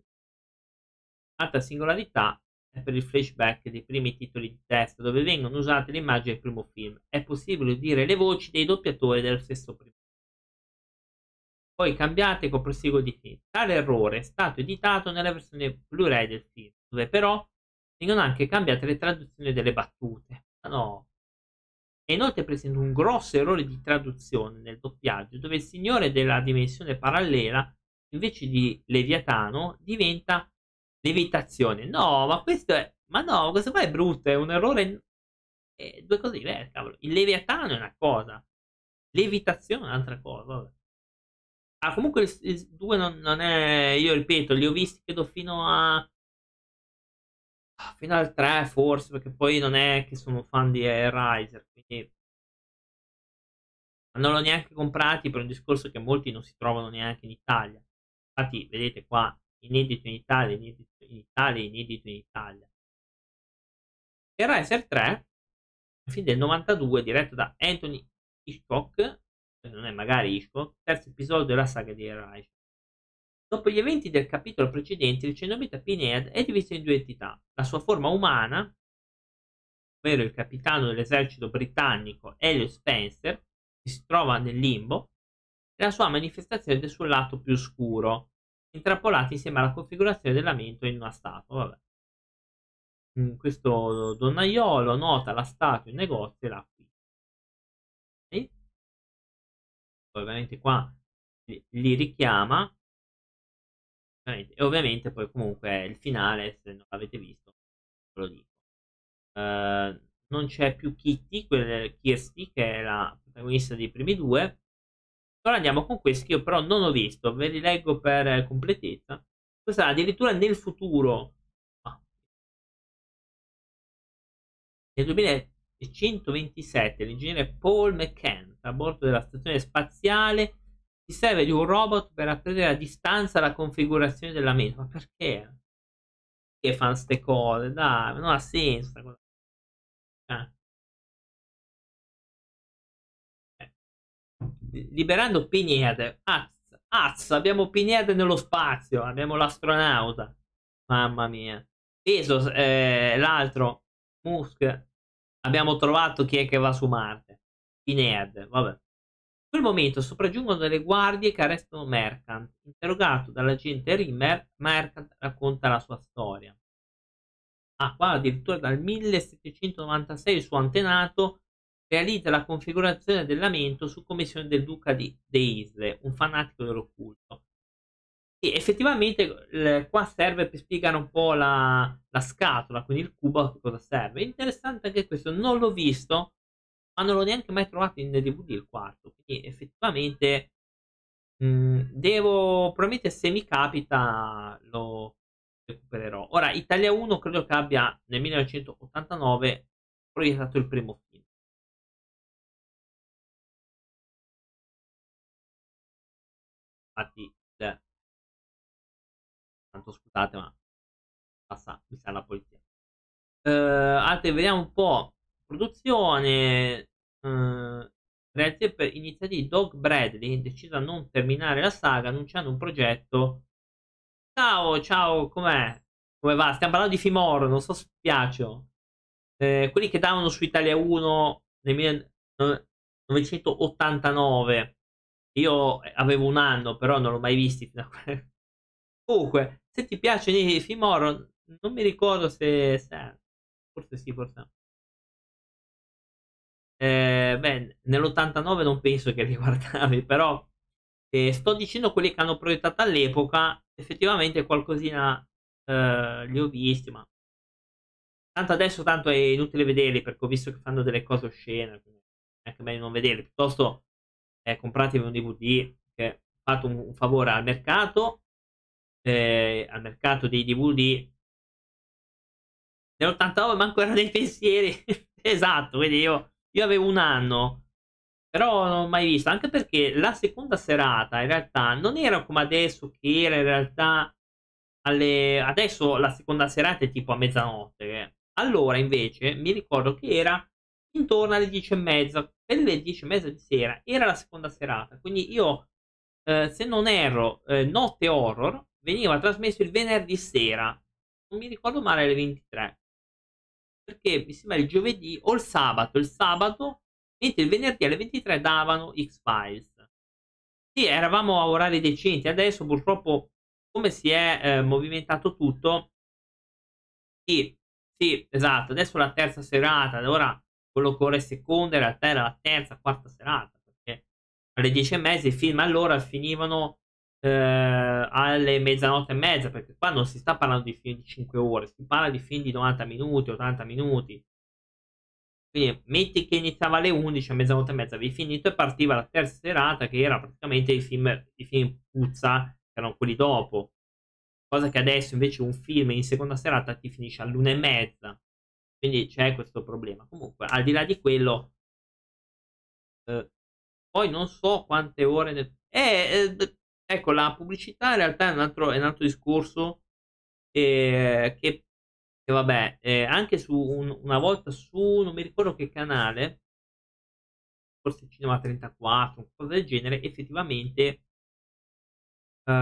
Altra singolarità è per il flashback dei primi titoli di testa dove vengono usate le immagini del primo film. È possibile udire le voci dei doppiatori dello stesso primo. Poi cambiate con proseguo di film. Tale errore è stato editato nella versione Blu-ray del film, dove però vengono anche cambiate le traduzioni delle battute. Ma no. È inoltre presente un grosso errore di traduzione nel doppiaggio, dove il signore della dimensione parallela invece di Leviatano diventa levitazione. No, ma questo è. Ma no, questo qua è brutto, è un errore. È due cose diverse, cavolo. Il Leviatano è una cosa, levitazione è un'altra cosa. Ah, comunque il 2 non, non, è. Io ripeto, li ho visti credo fino a. Fino al 3 forse, perché poi non è che sono fan di Riser, quindi non l'ho neanche comprati per un discorso che molti non si trovano neanche in Italia. Infatti, vedete qua, inedito in Italia, inedito in Italia, inedito in Italia. E Riser 3, un film del 92 diretto da Anthony Hitchcock, eh, non è magari Hitchcock, terzo episodio della saga di Reich. Dopo gli eventi del capitolo precedente, il cenobita Pinhead è diviso in due entità. La sua forma umana, ovvero il capitano dell'esercito britannico Elliot Spencer, che si trova nel limbo, e la sua manifestazione del suo lato più scuro, intrappolati insieme alla configurazione del lamento in una statua. Vabbè. Mm, questo donnaiolo nota la statua in negozio e la acquista. Okay? Ovviamente qua li richiama e ovviamente poi comunque il finale se non l'avete visto ve lo dico uh, non c'è più Kitty quella Kirsty che è la protagonista dei primi due Ora andiamo con questi che io però non ho visto, ve li leggo per completezza. Questa addirittura nel futuro. Ah. Nel 2127 l'ingegnere Paul McCann a bordo della stazione spaziale si serve di un robot per apprendere a distanza la configurazione della mente. Ma perché? Che fanno queste cose? Dai, non ha senso. Eh. Liberando Pinhead. Az, az, abbiamo Pinhead nello spazio, abbiamo l'astronauta. Mamma mia. Bezos, eh, l'altro, Musk, abbiamo trovato chi è che va su Marte. Pinhead, vabbè quel momento sopraggiungono delle guardie che arrestano Mercant. Interrogato dall'agente Rimmer, Mercant racconta la sua storia. Ah, qua addirittura dal 1796 il suo antenato realizza la configurazione del lamento su commissione del duca di De Isle, un fanatico dell'occulto. E effettivamente eh, qua serve per spiegare un po' la, la scatola, quindi il cubo a cosa serve. Interessante anche questo, non l'ho visto, ma non l'ho neanche mai trovato in DVD il quarto. Quindi effettivamente mh, mhmm, devo, probabilmente se mi capita lo recupererò. Ora, Italia 1 credo che abbia nel 1989 proiettato il primo film. Infatti, eh, tanto scusate, ma passa, mi sa la polizia. Uh, altre, vediamo un po' produzione, eh, grazie per iniziative Doug Bradley, deciso a non terminare la saga annunciando un progetto. Ciao, ciao, com'è? Come va? Stiamo parlando di Fimoro, non so se piace. Eh, quelli che davano su Italia 1 nel 1989. Io avevo un anno, però non l'ho mai a Comunque, se ti piace di Fimoro, non mi ricordo se, se... Forse sì, forse no. Eh, beh, nell'89 non penso che li guardavi, però eh, sto dicendo quelli che hanno proiettato all'epoca, effettivamente qualcosina eh, li ho visti, ma tanto adesso tanto è inutile vederli perché ho visto che fanno delle cose oscene, quindi è anche meglio non vederli, piuttosto eh, compratevi un DVD che fate un, un favore al mercato, eh, al mercato dei DVD. Nell'89 manco erano dei pensieri, esatto, quindi io io avevo un anno, però non ho mai visto, anche perché la seconda serata in realtà non era come adesso che era in realtà alle... adesso la seconda serata è tipo a mezzanotte. Allora invece mi ricordo che era intorno alle 10 e mezza, per le 10 e mezza di sera era la seconda serata, quindi io eh, se non erro eh, notte horror veniva trasmesso il venerdì sera, non mi ricordo male alle 23 perché mi sembra il giovedì o il sabato, il sabato, mentre il venerdì alle 23 davano X-Files. Sì, eravamo a orari decenti, adesso purtroppo come si è eh, movimentato tutto, sì, sì, esatto, adesso la terza serata, ora quello che ora è seconda in realtà era la terza, quarta serata, perché alle 10 e mezza i film allora finivano eh, alle mezzanotte e mezza, perché qua non si sta parlando di film di 5 ore, si parla di film di 90 minuti, 80 minuti. Quindi metti che iniziava alle 11, a mezzanotte e mezza avevi finito e partiva la terza serata che era praticamente i film, i film puzza, che erano quelli dopo. Cosa che adesso invece un film in seconda serata ti finisce all'una e mezza. Quindi c'è questo problema. Comunque, al di là di quello, eh, poi non so quante ore... Ne... Eh, eh, Ecco, la pubblicità in realtà è un altro, è un altro discorso eh, che, che, vabbè, eh, anche su un, una volta su, non mi ricordo che canale, forse Cinema 34, qualcosa del genere, effettivamente, uh,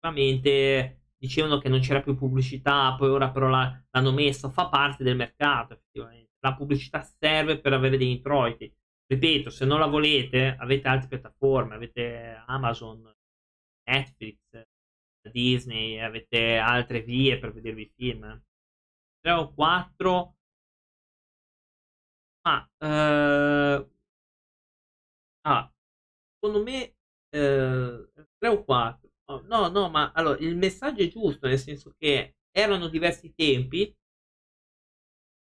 effettivamente dicevano che non c'era più pubblicità, poi ora però la, l'hanno messa, fa parte del mercato, effettivamente. La pubblicità serve per avere dei introiti ripeto, se non la volete, avete altre piattaforme, avete Amazon, Netflix, Disney, avete altre vie per vedervi film. 3 o 4 ma eh, ah, secondo me eh, 3 o 4 no, no, ma allora il messaggio è giusto, nel senso che erano diversi tempi.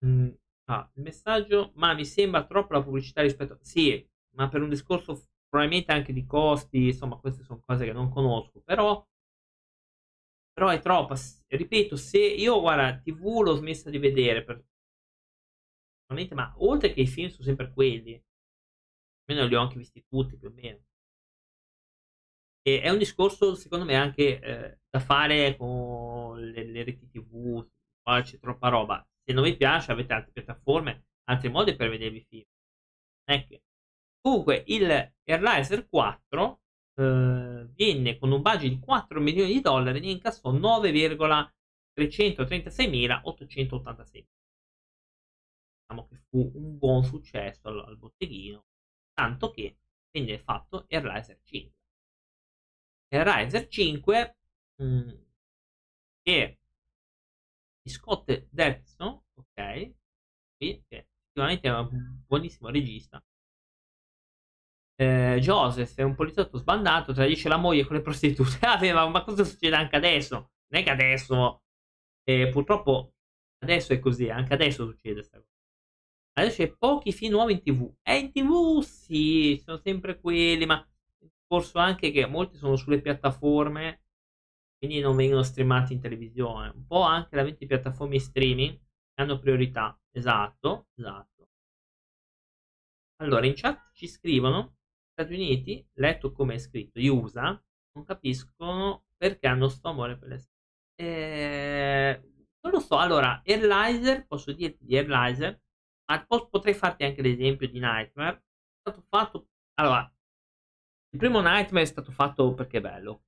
Mm, Ah, il messaggio, ma mi sembra troppo la pubblicità rispetto a... Sì, ma per un discorso probabilmente anche di costi, insomma, queste sono cose che non conosco, però Però è troppa. Ripeto, se io, guarda, TV l'ho smessa di vedere. Per... Ma oltre che i film sono sempre quelli. Almeno li ho anche visti tutti più o meno. E è un discorso, secondo me, anche eh, da fare con le, le reti TV. Qua c'è troppa roba. Se non vi piace, avete altre piattaforme, altri modi per vedere i film. Ecco. Comunque, il Airlizer 4 eh, viene con un budget di 4 milioni di dollari e incassò 9,336.886. Diciamo che fu un buon successo al, al botteghino, tanto che venne fatto Airlizer 5. Airlizer 5 mh, che di Scott Derrickson, ok, qui, che effettivamente è un buonissimo regista, eh, Joseph è un poliziotto sbandato, tradisce la moglie con le prostitute. Ah, ma, ma cosa succede anche adesso? Non è che adesso, eh, purtroppo, adesso è così, anche adesso succede questa cosa. Adesso c'è pochi film nuovi in tv. E in tv sì, sono sempre quelli, ma forse anche che molti sono sulle piattaforme, quindi non vengono streamati in televisione. Un po' anche la 20 piattaforme streaming hanno priorità. Esatto, esatto. Allora, in chat ci scrivono Stati Uniti, letto come è scritto, gli USA, non capiscono perché hanno sto amore per le. Eh, non lo so, allora, Airlizer, posso dirti di Airlizer, ma potrei farti anche l'esempio di Nightmare. È stato fatto, allora, il primo Nightmare è stato fatto perché è bello.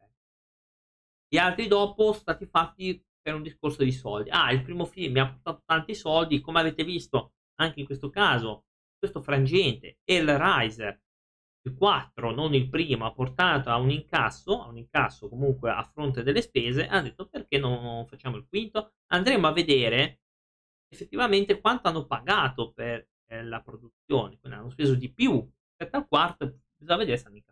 Gli altri dopo sono stati fatti per un discorso di soldi. Ah, il primo film mi ha portato tanti soldi, come avete visto anche in questo caso, questo frangente, Hellraiser, il 4, non il primo, ha portato a un incasso, a un incasso comunque a fronte delle spese, ha detto perché non facciamo il quinto? Andremo a vedere effettivamente quanto hanno pagato per eh, la produzione, quindi hanno speso di più rispetto al quarto, bisogna vedere se hanno incassato.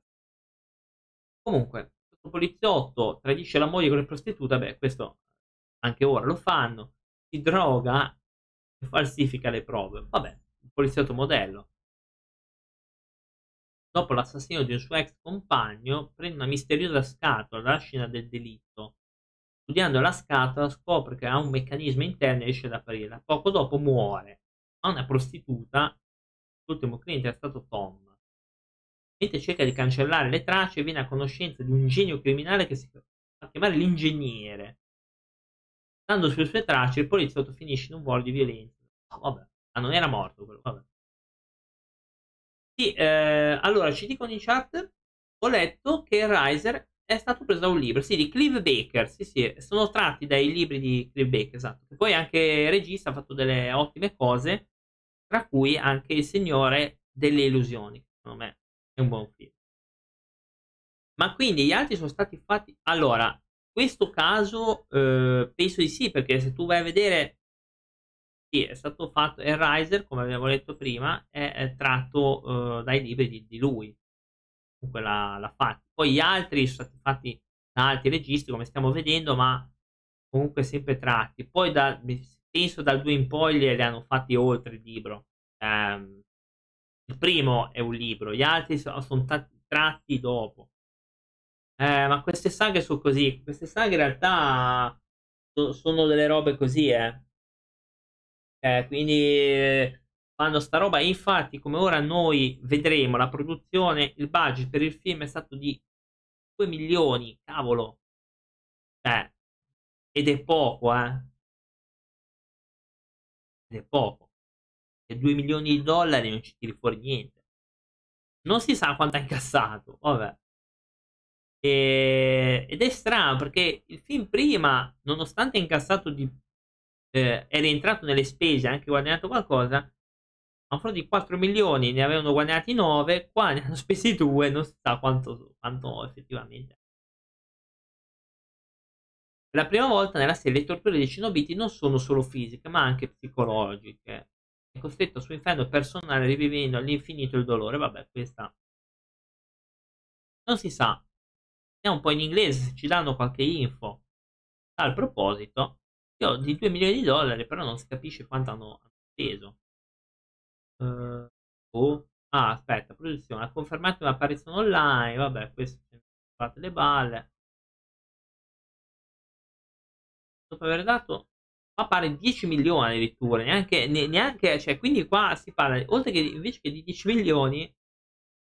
Comunque, questo poliziotto tradisce la moglie con le prostitute, beh, questo anche ora lo fanno, si droga e falsifica le prove. Vabbè, un poliziotto modello dopo l'assassinio di un suo ex compagno, prende una misteriosa scatola dalla scena del delitto. Studiando la scatola scopre che ha un meccanismo interno e riesce ad aprirla. Poco dopo muore. Ma una prostituta, l'ultimo cliente è stato Tom. Mentre cerca di cancellare le tracce, viene a conoscenza di un genio criminale che si fa chiamare l'ingegnere. Stando sulle sue tracce, il poliziotto finisce in un volo di violenza. Oh, vabbè, ma non era morto quello, vabbè. Sì, eh, allora ci dicono in chat, ho letto che Riser è stato preso da un libro, sì, di Clive Baker, sì, sì, sono tratti dai libri di Clive Baker, esatto. E poi anche regista ha fatto delle ottime cose, tra cui anche Il Signore delle Illusioni, secondo me un buon film. Ma quindi gli altri sono stati fatti... Allora, questo caso eh, penso di sì, perché se tu vai a vedere sì, è stato fatto, il Riser, come abbiamo detto prima, è, è tratto uh, dai libri di, di lui. Comunque l'ha, fatto. Poi gli altri sono stati fatti da altri registi, come stiamo vedendo, ma comunque sempre tratti. Poi da, penso dal 2 in poi li, hanno fatti oltre il libro. Um, il primo è un libro, gli altri sono, sono tratti, tratti dopo. Eh, ma queste saghe sono così. Queste saghe in realtà sono delle robe così, eh. Eh, quindi fanno sta roba. Infatti, come ora noi vedremo la produzione, il budget per il film è stato di 2 milioni, cavolo. Eh, ed è poco, eh. Ed è poco. E 2 milioni di dollari non ci tiri fuori niente. Non si sa quanto ha incassato, vabbè. E... Ed è strano perché il film prima, nonostante ha incassato di eh, è rientrato nelle spese, ha anche guadagnato qualcosa, a fronte di 4 milioni ne avevano guadagnati 9, qua ne hanno spesi 2, non si sa quanto, quanto effettivamente. Per la prima volta nella serie le torture dei Cenobiti non sono solo fisiche, ma anche psicologiche. Costretto al suo inferno personale rivivendo all'infinito il dolore. Vabbè, questa non si sa. È un po' in inglese se ci danno qualche info. Al proposito, io di 2 milioni di dollari, però non si capisce quanto hanno speso. Uh, oh. Ah, aspetta, produzione. Ha confermato un'apparizione online. Vabbè, questo fate le balle. dopo aver dato qua pare 10 milioni addirittura, neanche, neanche cioè, quindi qua si parla, oltre che invece che di 10 milioni,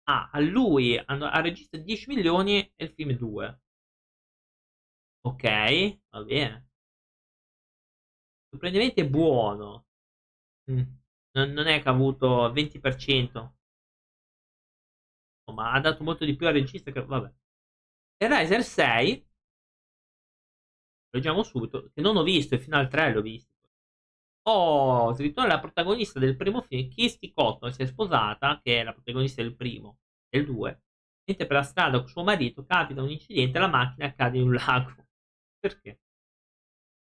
ah, a lui, al regista 10 milioni e il film 2. Ok, va bene. Sorprendentemente buono. Mm. Non, non, è che ha avuto 20%. Ma ha dato molto di più al regista che... Vabbè. E Riser 6 leggiamo subito, che non ho visto, e fino al 3 l'ho visto. Oh, si ritorna la protagonista del primo film, Kirsty Cotton, si è sposata, che è la protagonista del primo, del 2, mentre per la strada con suo marito capita un incidente e la macchina cade in un lago. Perché?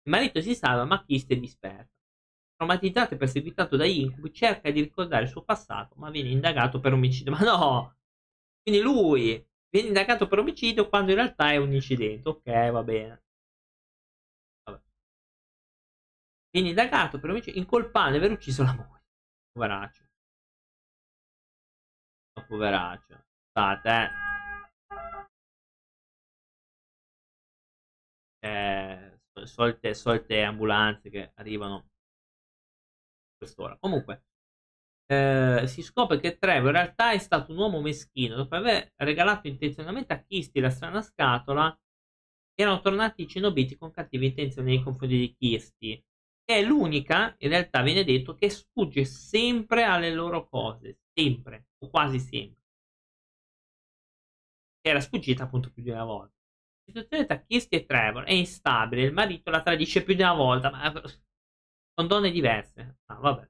Il marito si salva, ma Kirsty è disperata. Traumatizzato e perseguitato da incubi, cerca di ricordare il suo passato, ma viene indagato per omicidio. Ma no! Quindi lui viene indagato per omicidio quando in realtà è un incidente. Ok, va bene. Viene indagato per omicidio incolpato di aver ucciso la moglie. Poveraccio. Oh, poveraccio. State, eh. solte, solte ambulanze che arrivano a quest'ora. Comunque, eh, si scopre che Trevor in realtà è stato un uomo meschino. Dopo aver regalato intenzionalmente a Kirsty la strana scatola, erano tornati i cenobiti con cattive intenzioni nei confronti di Kirsty è l'unica, in realtà viene detto, che sfugge sempre alle loro cose, sempre, o quasi sempre. Era sfuggita appunto più di una volta. La situazione tra Kirsty e Trevor è instabile, il marito la tradisce più di una volta, ma con donne diverse. Ah, vabbè.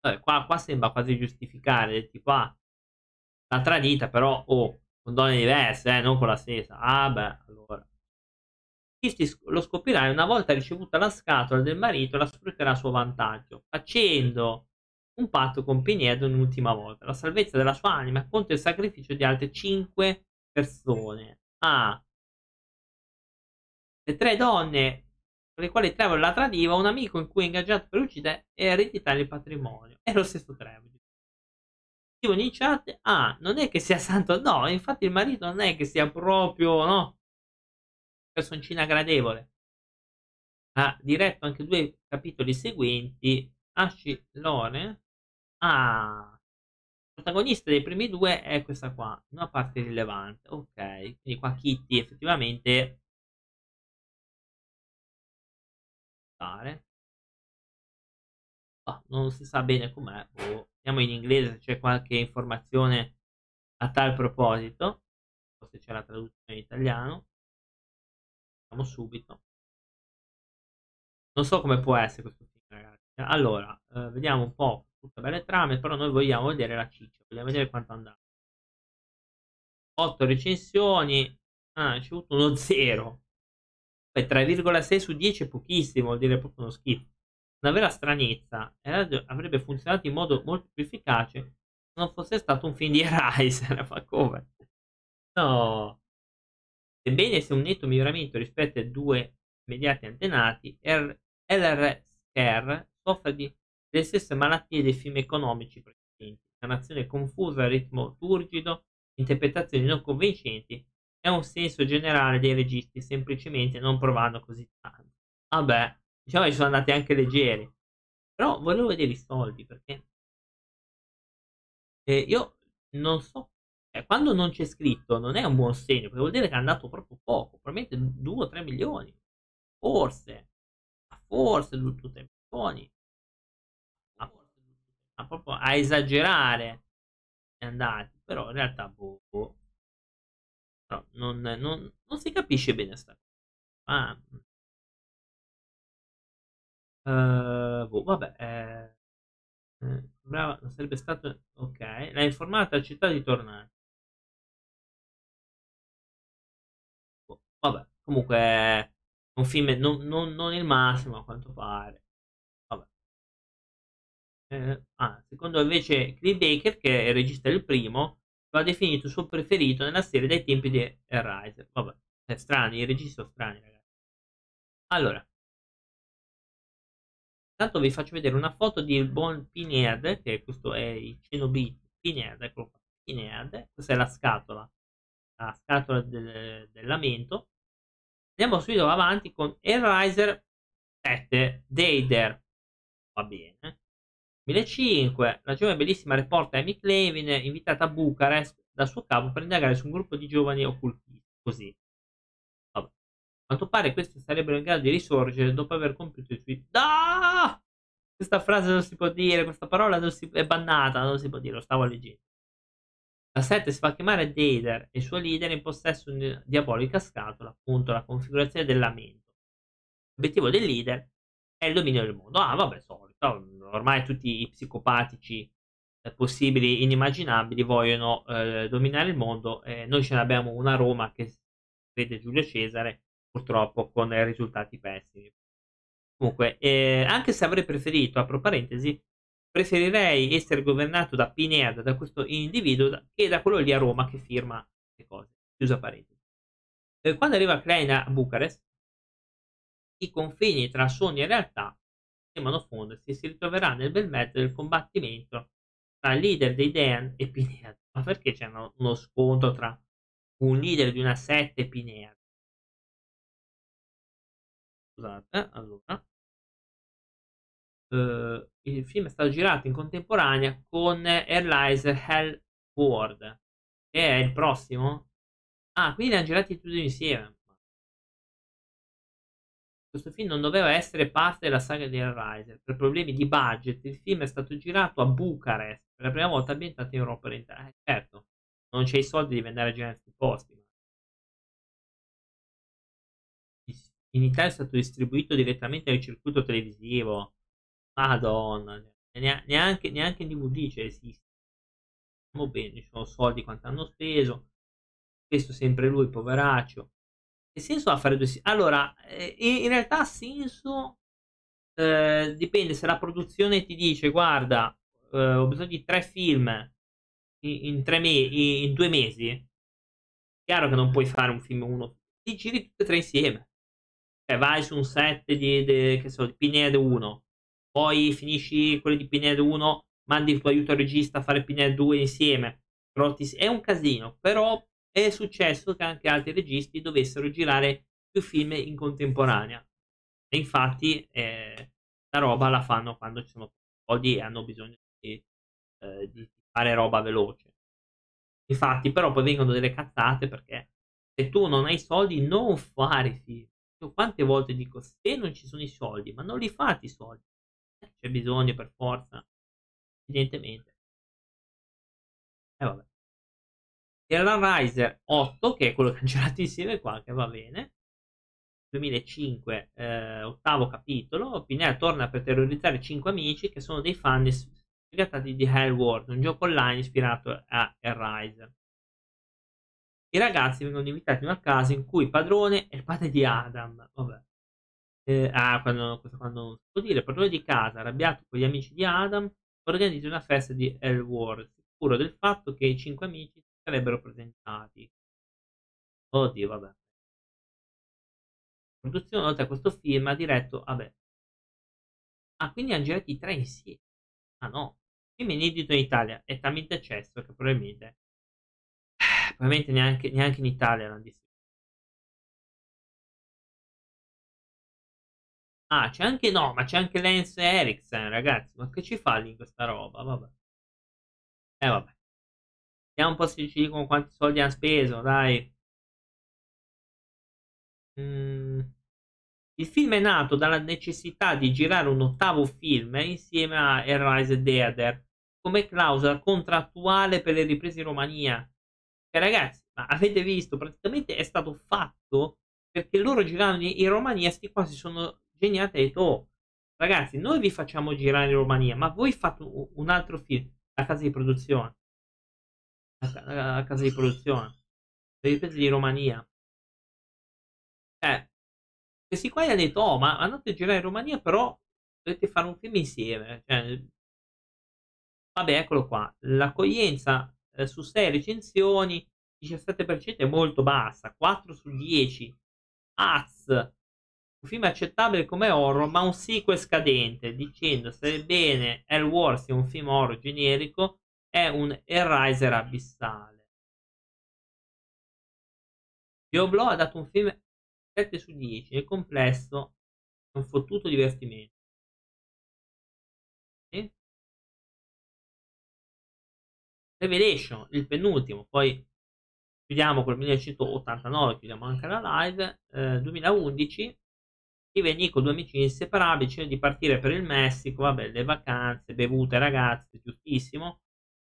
vabbè qua, qua, sembra quasi giustificare, tipo, ah, la tradita però, oh, con donne diverse, eh, non con la stessa. Ah, beh, allora. Christie lo scoprirà una volta ricevuta la scatola del marito la sfrutterà a suo vantaggio, facendo un patto con Pinedo un'ultima volta. La salvezza della sua anima contro il sacrificio di altre 5 persone. Ah, le tre donne con le quali Trevor la tradiva, un amico in cui è ingaggiato per uccidere e ereditare il patrimonio. È lo stesso Trevor. In chat, ah, non è che sia santo, no, infatti il marito non è che sia proprio, no, personcina gradevole. Ha diretto anche due capitoli seguenti. Ashi Lore. Ah, protagonista dei primi due è questa qua, una parte rilevante. Ok, quindi qua Kitty effettivamente. Oh, non si sa bene com'è. Oh, vediamo in inglese se c'è qualche informazione a tal proposito. Forse c'è la traduzione in italiano. Subito. Non so come può essere questo film, ragazzi. Allora, eh, vediamo un po' tutte belle trame, però noi vogliamo vedere la ciccia, vogliamo vedere quanto andrà. 8 recensioni, ah, ha ricevuto uno 0. 3,6 su 10 è pochissimo, vuol dire proprio uno schifo. Una vera stranezza, avrebbe funzionato in modo molto più efficace se non fosse stato un film di Rise. Ma come? No, Sebbene sia un netto miglioramento rispetto ai due immediati antenati, LR Scare soffre di, delle stesse malattie dei film economici precedenti. Narrazione confusa, ritmo turgido, interpretazioni non convincenti e un senso generale dei registi semplicemente non provando così tanto. Vabbè, diciamo che ci sono andati anche leggeri. Però volevo vedere i soldi perché eh, io non so eh, quando non c'è scritto non è un buon segno, perché vuol dire che è andato proprio poco, probabilmente 2 o 3 milioni. Forse, forse 2 o 3 milioni. Ma, ma proprio a esagerare è andato, però in realtà boh, boh. Però non, non, non, si capisce bene sta cosa. Ah. Uh, boh, vabbè. Eh, eh, brava, sarebbe stato ok. L'ha informata la città di tornare. Vabbè, comunque un film non, non, non il massimo a quanto pare. Vabbè. Eh, ah, secondo invece Cliff Baker, che è il regista del primo, lo ha definito il suo preferito nella serie dai tempi di Rise. Vabbè, è strani, i registi sono strani, ragazzi. Allora, intanto vi faccio vedere una foto di il buon Pinhead, che questo è il Cenobit qua, Pinhead. Questa è la scatola la scatola del, del lamento Andiamo subito avanti con Hellraiser 7 Dayder. Va bene. 2005, la giovane bellissima reporter Amy Clavin invitata a Bucarest dal suo capo per indagare su un gruppo di giovani occultisti. Così. Vabbè. A quanto pare questi sarebbero in grado di risorgere dopo aver compiuto i suoi... Ah! Questa frase non si può dire, questa parola si... è bannata, non si può dire, lo stavo leggendo. La 7 si fa chiamare Dader e il suo leader in possesso di una diabolica scatola, appunto la configurazione del lamento. L'obiettivo del leader è il dominio del mondo. Ah, vabbè, solito. Ormai tutti i psicopatici eh, possibili, inimmaginabili, vogliono eh, dominare il mondo. Eh, noi ce n'abbiamo una Roma che crede Giulio Cesare, purtroppo con risultati pessimi. Comunque, eh, anche se avrei preferito, apro parentesi, preferirei essere governato da Pineda, da questo individuo, che da quello lì a Roma che firma le cose. Chiusa parentesi. Eh, quando arriva Klein a Bucarest, i confini tra sogno e realtà sembrano fondersi e si ritroverà nel bel mezzo del combattimento tra il leader dei Dean e Pineda. Ma perché c'è uno, uno scontro tra un leader di una setta e Pineda? Scusate, allora. Uh, il film è stato girato in contemporanea con Airlines Hell World, che è il prossimo. Ah, quindi li hanno girati tutti insieme. Questo film non doveva essere parte della saga di Hellraiser. Per problemi di budget, il film è stato girato a Bucarest, per la prima volta ambientato in Europa orientale. Eh, certo, non c'è i soldi di andare a girare in questi posti. In Italia è stato distribuito direttamente nel circuito televisivo. Madonna, neanche, neanche DVD c'è esiste. Andiamo bene, ci sono soldi quanto hanno speso. Questo sempre lui, poveraccio. Che senso ha fare due Allora, eh, in realtà ha senso. Eh, dipende se la produzione ti dice: Guarda, eh, ho bisogno di tre film in, in, tre me- in due mesi. Chiaro che non puoi fare un film uno, ti giri tutti e tre insieme. Cioè, vai su un set di, di, so, di Pinhead 1, poi finisci quelli di Pinhead 1, mandi il tuo aiuto regista a fare Pinhead 2 insieme. È un casino, però è successo che anche altri registi dovessero girare più film in contemporanea. E infatti eh, la roba la fanno quando ci sono soldi e hanno bisogno di, eh, di fare roba veloce. Infatti, però, poi vengono delle cazzate perché se tu non hai soldi, non fare film. Io quante volte dico se non ci sono i soldi, ma non li fate i soldi. C'è bisogno per forza, evidentemente. E eh, vabbè. Era Riser 8, che è quello girato insieme qua, che va bene. 2005, eh, ottavo capitolo. Pinella torna per terrorizzare cinque amici che sono dei fan sfegatati di Hellworld, un gioco online ispirato a Hellraiser. I ragazzi vengono invitati in una casa in cui il padrone è il padre di Adam. Vabbè. Eh, ah, quando, quando non si può dire, padrone di casa, arrabbiato con gli amici di Adam, organizza una festa di Hellworld, sicuro del fatto che i cinque amici sarebbero presentati. Oddio, vabbè. La produzione, oltre a questo film, ha diretto, vabbè. Ah, quindi hanno girato i tre insieme. Ah no, il film inedito in Italia è talmente eccesso che probabilmente, probabilmente neanche, neanche in Italia l'hanno distribuito. Ah, c'è anche no, ma c'è anche Lance Erickson, ragazzi. Ma che ci fa lì questa roba? Vabbè. Eh, vabbè. Vediamo un po' se ci dicono quanti soldi hanno speso, dai. Mm. Il film è nato dalla necessità di girare un ottavo film insieme a Airrise Deader come clausola contrattuale per le riprese in Romania. E ragazzi, ma avete visto, praticamente è stato fatto perché loro giravano in Romania, sti qua si sono geniati e detto, oh, ragazzi, noi vi facciamo girare in Romania, ma voi fate un altro film, a casa di produzione. A, casa di produzione. Le riprese di Romania. Eh questi qua gli hanno detto oh ma andate a girare in Romania però dovete fare un film insieme. Cioè, vabbè eccolo qua. L'accoglienza eh, su 6 recensioni 17% è molto bassa 4 su 10 Az un film accettabile come horror ma un sequel scadente dicendo sebbene Hell Wars sia un film horror generico è un Eraser abissale. Blow ha dato un film 7 su 10, nel complesso è un fottuto divertimento. Revelation, il penultimo, poi chiudiamo col 1989, chiudiamo anche la live, eh, 2011, Steve e Nico, due amici inseparabili, decidono di partire per il Messico, vabbè, le vacanze, bevute, ragazze, giustissimo,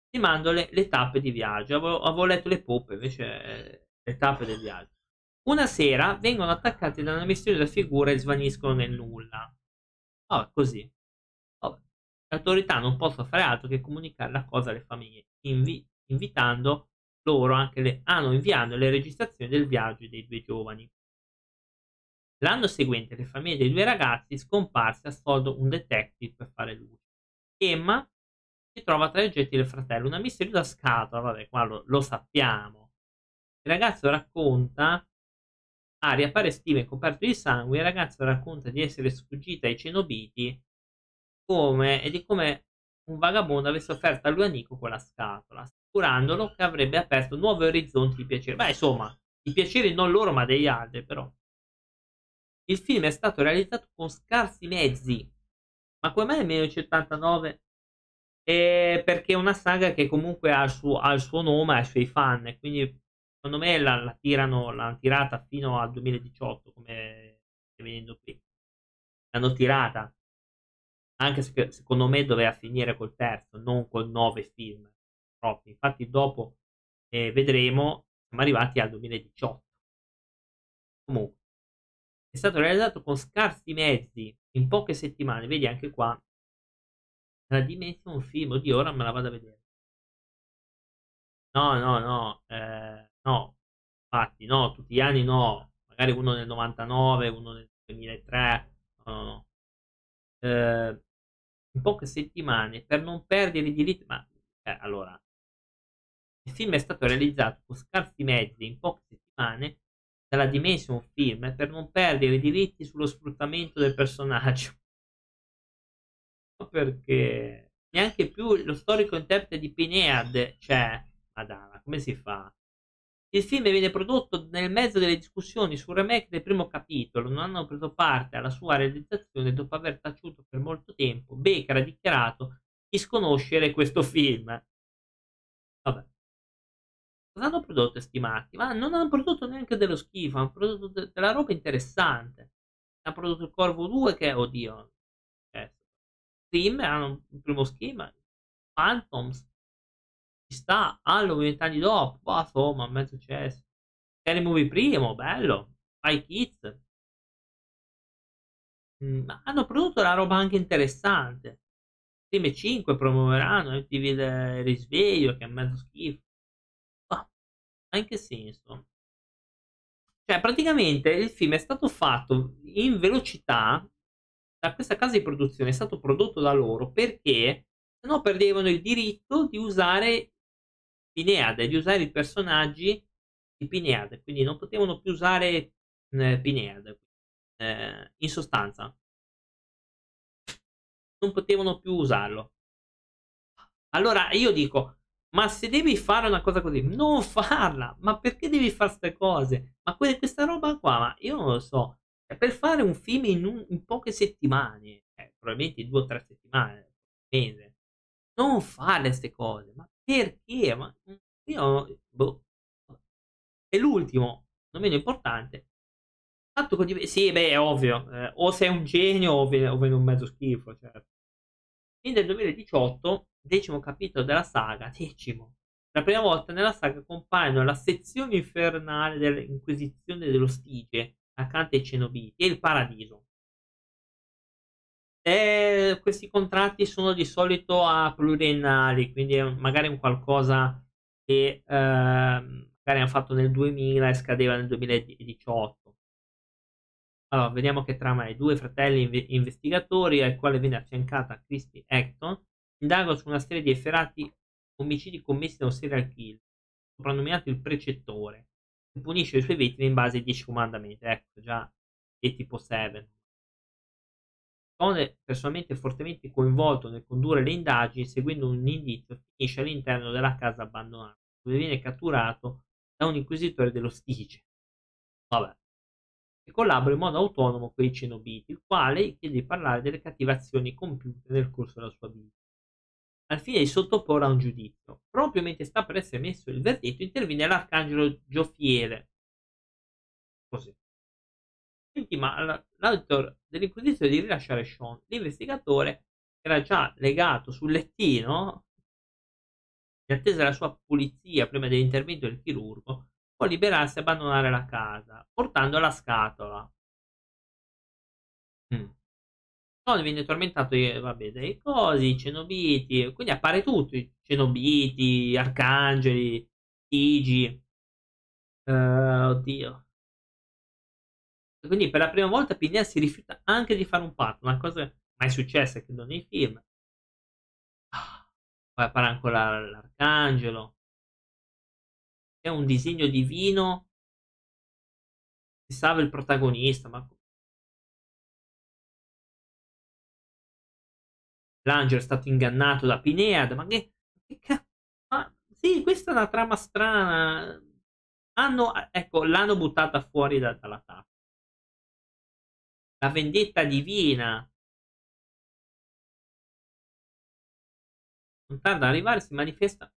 ti mando le, tappe di viaggio, avevo, avevo letto le poppe, invece eh, le tappe del viaggio. Una sera vengono attaccati da una misteriosa figura e svaniscono nel nulla. Vabbè, così. Vabbè. Le autorità non possono fare altro che comunicare la cosa alle famiglie, invi- invitando loro anche le, ah, no, inviando le registrazioni del viaggio dei due giovani. L'anno seguente le famiglie dei due ragazzi scomparsi assoldono un detective per fare luce. Emma si trova tra i oggetti del fratello una misteriosa scatola, vabbè, qua lo, lo sappiamo. Il ragazzo racconta Aria appare Steven coperto di sangue il ragazzo racconta di essere sfuggita ai cenobiti come, e di come un vagabondo avesse offerto a lui a Nico quella scatola, assicurandolo che avrebbe aperto nuovi orizzonti di piacere. Beh, insomma, i piaceri non loro ma degli altri, però. Il film è stato realizzato con scarsi mezzi. Ma come mai nel 1989? Eh, perché è una saga che comunque ha il suo, ha il suo nome, ha i suoi fan, quindi secondo me la, la tirano, l'hanno tirata fino al 2018, come stai vedendo qui. L'hanno tirata. Anche se secondo me doveva finire col terzo, non con nove film. Troppi. Infatti dopo eh, vedremo, siamo arrivati al 2018. Comunque, è stato realizzato con scarsi mezzi, in poche settimane. Vedi anche qua, la dimensione un film, oddio, ora me la vado a vedere. No, no, no. Eh, No, infatti, no, tutti gli anni no, magari uno nel 99, uno nel 2003, no, no, no. Eh, in poche settimane per non perdere i diritti, ma eh, allora, il film è stato realizzato con scarsi mezzi in poche settimane dalla Dimension Film per non perdere i diritti sullo sfruttamento del personaggio. Perché neanche più lo storico interprete di Pinead c'è. Madonna, come si fa? Il film viene prodotto nel mezzo delle discussioni sul remake del primo capitolo, non hanno preso parte alla sua realizzazione dopo aver taciuto per molto tempo. Baker ha dichiarato di sconoscere questo film. Vabbè. Cosa hanno prodotto stimati? Ma non hanno prodotto neanche dello schifo, hanno prodotto de- della roba interessante. Hanno prodotto il Corvo 2 che, oddio, eh, Scream, hanno un primo schema, Phantoms, ci sta, Halloween vent'anni dopo, boh, insomma, mezzo successo. Scary Movie primo, bello, Spy Kids. Mm, hanno prodotto una roba anche interessante. Prime 5 promuoveranno MTV il risveglio, che è mezzo schifo. Ma in che senso? Cioè, praticamente il film è stato fatto in velocità da questa casa di produzione, è stato prodotto da loro perché se no perdevano il diritto di usare Pinead, di usare i personaggi di Pinead, quindi non potevano più usare eh, Pinead. Eh, in sostanza, non potevano più usarlo. Allora io dico, ma se devi fare una cosa così, non farla. Ma perché devi fare queste cose? Ma que- questa roba qua, ma io non lo so. È per fare un film in, un, in poche settimane, eh, probabilmente due o tre settimane, mese. Non fare queste cose. Ma perché? Ma io, boh. E l'ultimo, non meno importante, fatto con div- sì, beh, è ovvio, eh, o sei un genio o viene, o viene un mezzo schifo, certo. Fin del 2018, decimo capitolo della saga, decimo. La prima volta nella saga compaiono la sezione infernale dell'Inquisizione dello Stige, accanto ai Cenobiti, e il Paradiso. E questi contratti sono di solito a pluriennali, quindi magari un qualcosa che eh, magari hanno fatto nel 2000 e scadeva nel 2018. Allora, vediamo che trama è. Due fratelli inve- investigatori ai quali viene affiancata Christy Acton indagano su una serie di efferati omicidi commessi da un serial killer, soprannominato il precettore, che punisce le sue vittime in base ai 10 comandamenti. Ecco, già è tipo 7. Stone, personalmente fortemente coinvolto nel condurre le indagini, seguendo un indizio, finisce all'interno della casa abbandonata, dove viene catturato da un inquisitore dello Stice. Vabbè. E collabora in modo autonomo con i cenobiti, il quale chiede di parlare delle cattive azioni compiute nel corso della sua vita. Al fine di sottoporre a un giudizio, proprio mentre sta per essere messo il verdetto, interviene l'arcangelo Giofiele. Così. Intima l'autor dell'inquisizione di rilasciare Sean. L'investigatore era già legato sul lettino in attesa della sua pulizia prima dell'intervento del chirurgo, può liberarsi e abbandonare la casa, portando la scatola. Mm. Tony viene tormentato vabbè, dai cosi, cenobiti, quindi appare tutto, cenobiti, arcangeli, tigi. Uh, oddio. Quindi per la prima volta Pinea si rifiuta anche di fare un patto, una cosa mai successa credo nei film. Poi appare ancora l'arcangelo. È un disegno divino. Si salva il protagonista, ma l'angelo è stato ingannato da Pinead, ma che, che cazzo? Ma sì, questa è una trama strana. Hanno, ecco, l'hanno buttata fuori da, dalla tappa. La vendetta divina. Non tarda ad arrivare, si manifesta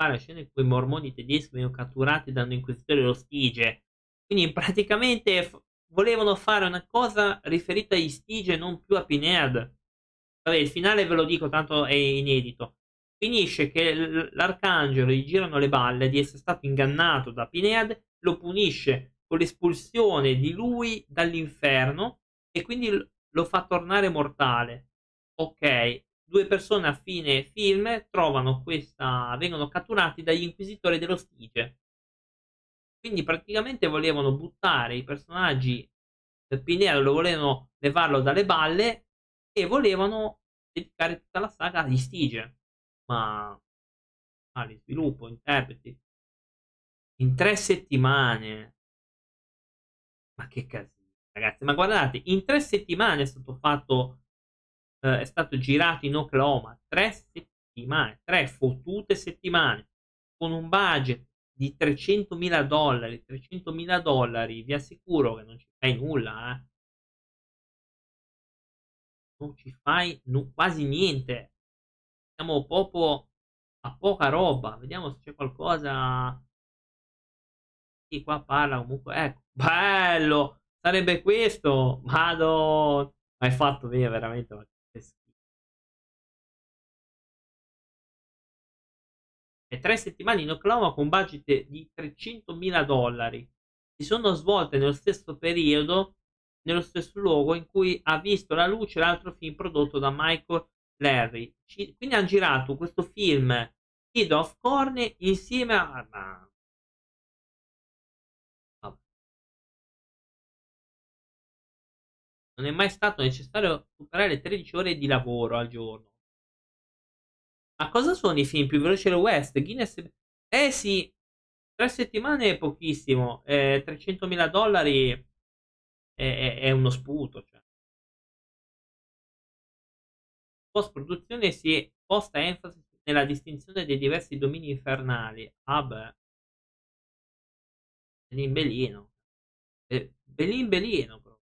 Pare scene in cui i mormoni tedeschi vengono catturati da un inquisitore dello Stige. Quindi praticamente f- volevano fare una cosa riferita agli Stige non più a Pinhead. Vabbè, il finale ve lo dico, tanto è inedito. Finisce che l- l'arcangelo gli girano le balle di essere stato ingannato da Pinhead, lo punisce con l'espulsione di lui dall'inferno e quindi lo fa tornare mortale. Ok, due persone a fine film trovano questa, vengono catturati dagli inquisitori dello Stige. Quindi praticamente volevano buttare i personaggi del Pinero, lo volevano levarlo dalle balle e volevano dedicare tutta la saga agli Stige. Ma ah, sviluppo, interpreti. In tre settimane. Ma che casino, ragazzi. Ma guardate, in tre settimane è stato fatto, eh, è stato girato in Oklahoma. Tre settimane, tre fottute settimane. Con un budget di 300.000 dollari, 300.000 dollari, vi assicuro che non ci fai nulla, eh. Non ci fai no, quasi niente. Siamo proprio a poca roba. Vediamo se c'è qualcosa. Sì, qua parla comunque. Ecco, bello! Sarebbe questo. Vado. Hai fatto bene, veramente. E tre settimane in Oklahoma con budget di 300.000 dollari. Si sono svolte nello stesso periodo, nello stesso luogo in cui ha visto la luce l'altro film prodotto da Michael Larry. quindi hanno girato questo film Kid of Corn insieme a... Non è mai stato necessario superare le 13 ore di lavoro al giorno. Ma cosa sono i film più veloci del West? Guinness... Eh sì, tre settimane è pochissimo, eh, 300.000 dollari è, è, è, uno sputo. Cioè. Post produzione si è posta enfasi nella distinzione dei diversi domini infernali. Ah beh. Belin Belino. Eh, Belin Belino proprio.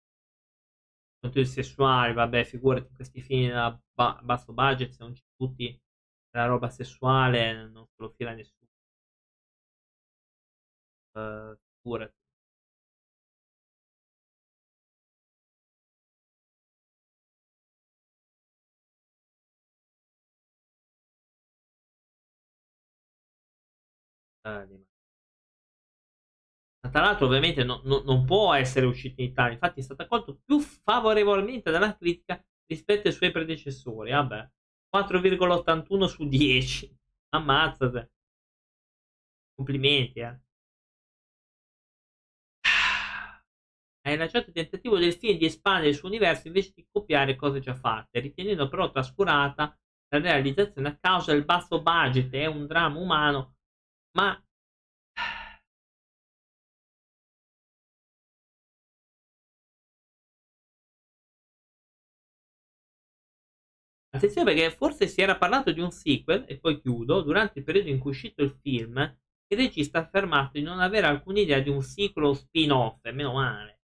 Contenuti sessuali, vabbè, figurati questi film a ba- basso budget, se non c'è tutti la roba sessuale non se lo fila nessuno. Uh, figurati. Uh, tra l'altro ovviamente no, no, non può essere uscito in Italia, infatti è stato accolto più favorevolmente dalla critica rispetto ai suoi predecessori. Vabbè. 4,81 su 10. Ammazzate. Complimenti, eh. Hai lanciato il tentativo del film di espandere il suo universo invece di copiare cose già fatte, ritenendo però trascurata la realizzazione a causa del basso budget e un dramma umano, ma Attenzione perché forse si era parlato di un sequel, e poi chiudo, durante il periodo in cui è uscito il film, il regista ha affermato di non avere alcuna idea di un ciclo spin-off, e meno male.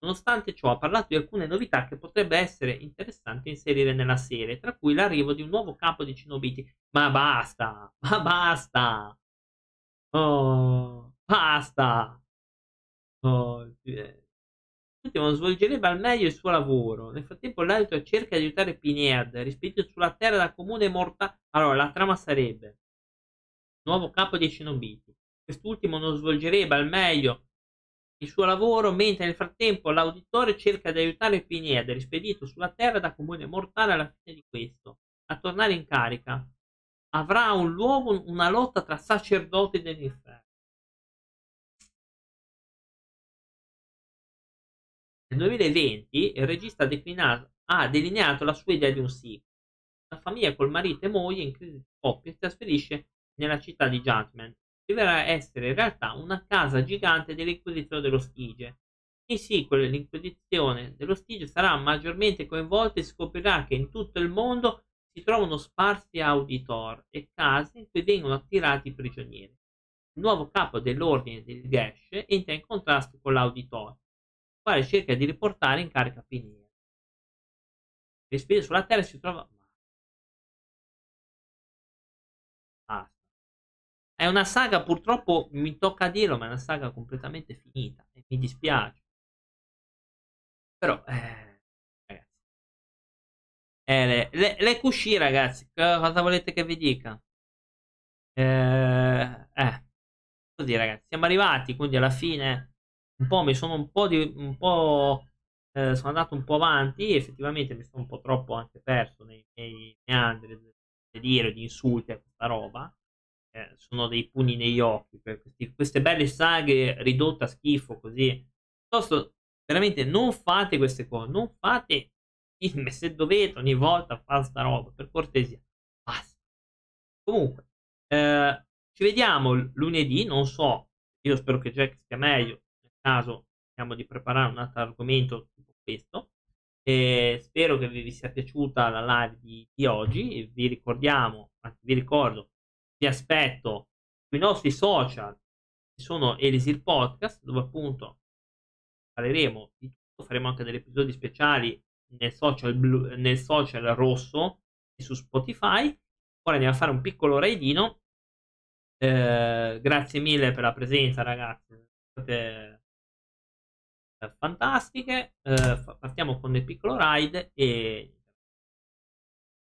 Nonostante ciò, ha parlato di alcune novità che potrebbe essere interessante inserire nella serie, tra cui l'arrivo di un nuovo capo di Cinobiti. Ma basta! Ma basta! Oh, basta! Oh, L'ultimo svolgerebbe al meglio il suo lavoro. Nel frattempo l'altro cerca di aiutare Pinhead, rispedito sulla Terra da comune morta. Allora, la trama sarebbe nuovo capo dei Cenobiti. Quest'ultimo non svolgerebbe al meglio il suo lavoro, mentre nel frattempo l'auditore cerca di aiutare Pinhead, rispedito sulla Terra da comune mortale alla fine di questo, a tornare in carica. Avrà un luogo una lotta tra sacerdoti dell'inferno. Nel 2020 il regista ha, ha delineato la sua idea di un sequel. La famiglia col marito e moglie in crisi di coppia si trasferisce nella città di Judgment. Dovrà essere in realtà una casa gigante dell'Inquisizione dello Stige. In sequel l'Inquisizione dello Stige sarà maggiormente coinvolta e scoprirà che in tutto il mondo si trovano sparsi auditor e case in cui vengono attirati i prigionieri. Il nuovo capo dell'ordine del Gesh entra in contrasto con l'auditor, quale cerca di riportare in carica Pinea. Le spese sulla terra si trova... È una saga, purtroppo mi tocca dirlo, ma è una saga completamente finita e mi dispiace. Però, eh, ragazzi. Eh, le, le, le cusci, ragazzi, cosa volete che vi dica? Eh, eh, così, ragazzi, siamo arrivati, quindi alla fine un po' mi sono un po' di un po' eh, sono andato un po' avanti effettivamente mi sono un po' troppo anche perso nei miei meandri di dire di insulti a questa roba eh, sono dei pugni negli occhi per questi, queste belle saghe ridotte a schifo così. Piuttosto, veramente non fate queste cose, non fate se dovete ogni volta fare sta roba, per cortesia. Basta. Comunque, eh, ci vediamo lunedì, non so, io spero che Jack stia meglio, caso cerchiamo di preparare un altro argomento tipo questo. E spero che vi, sia piaciuta la live di, di oggi. Vi ricordiamo, anzi vi ricordo vi aspetto sui nostri social, che sono Elisir Podcast, dove appunto parleremo di tutto, faremo anche degli episodi speciali nel social, blu, nel social rosso e su Spotify. Ora andiamo a fare un piccolo raidino. Eh, grazie mille per la presenza, ragazzi. State fantastiche. Eh, partiamo con il piccolo ride e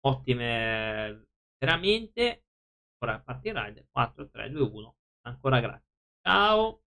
ottime veramente Ora partirà ed 4, 3, 2, 1. Ancora grazie. Ciao.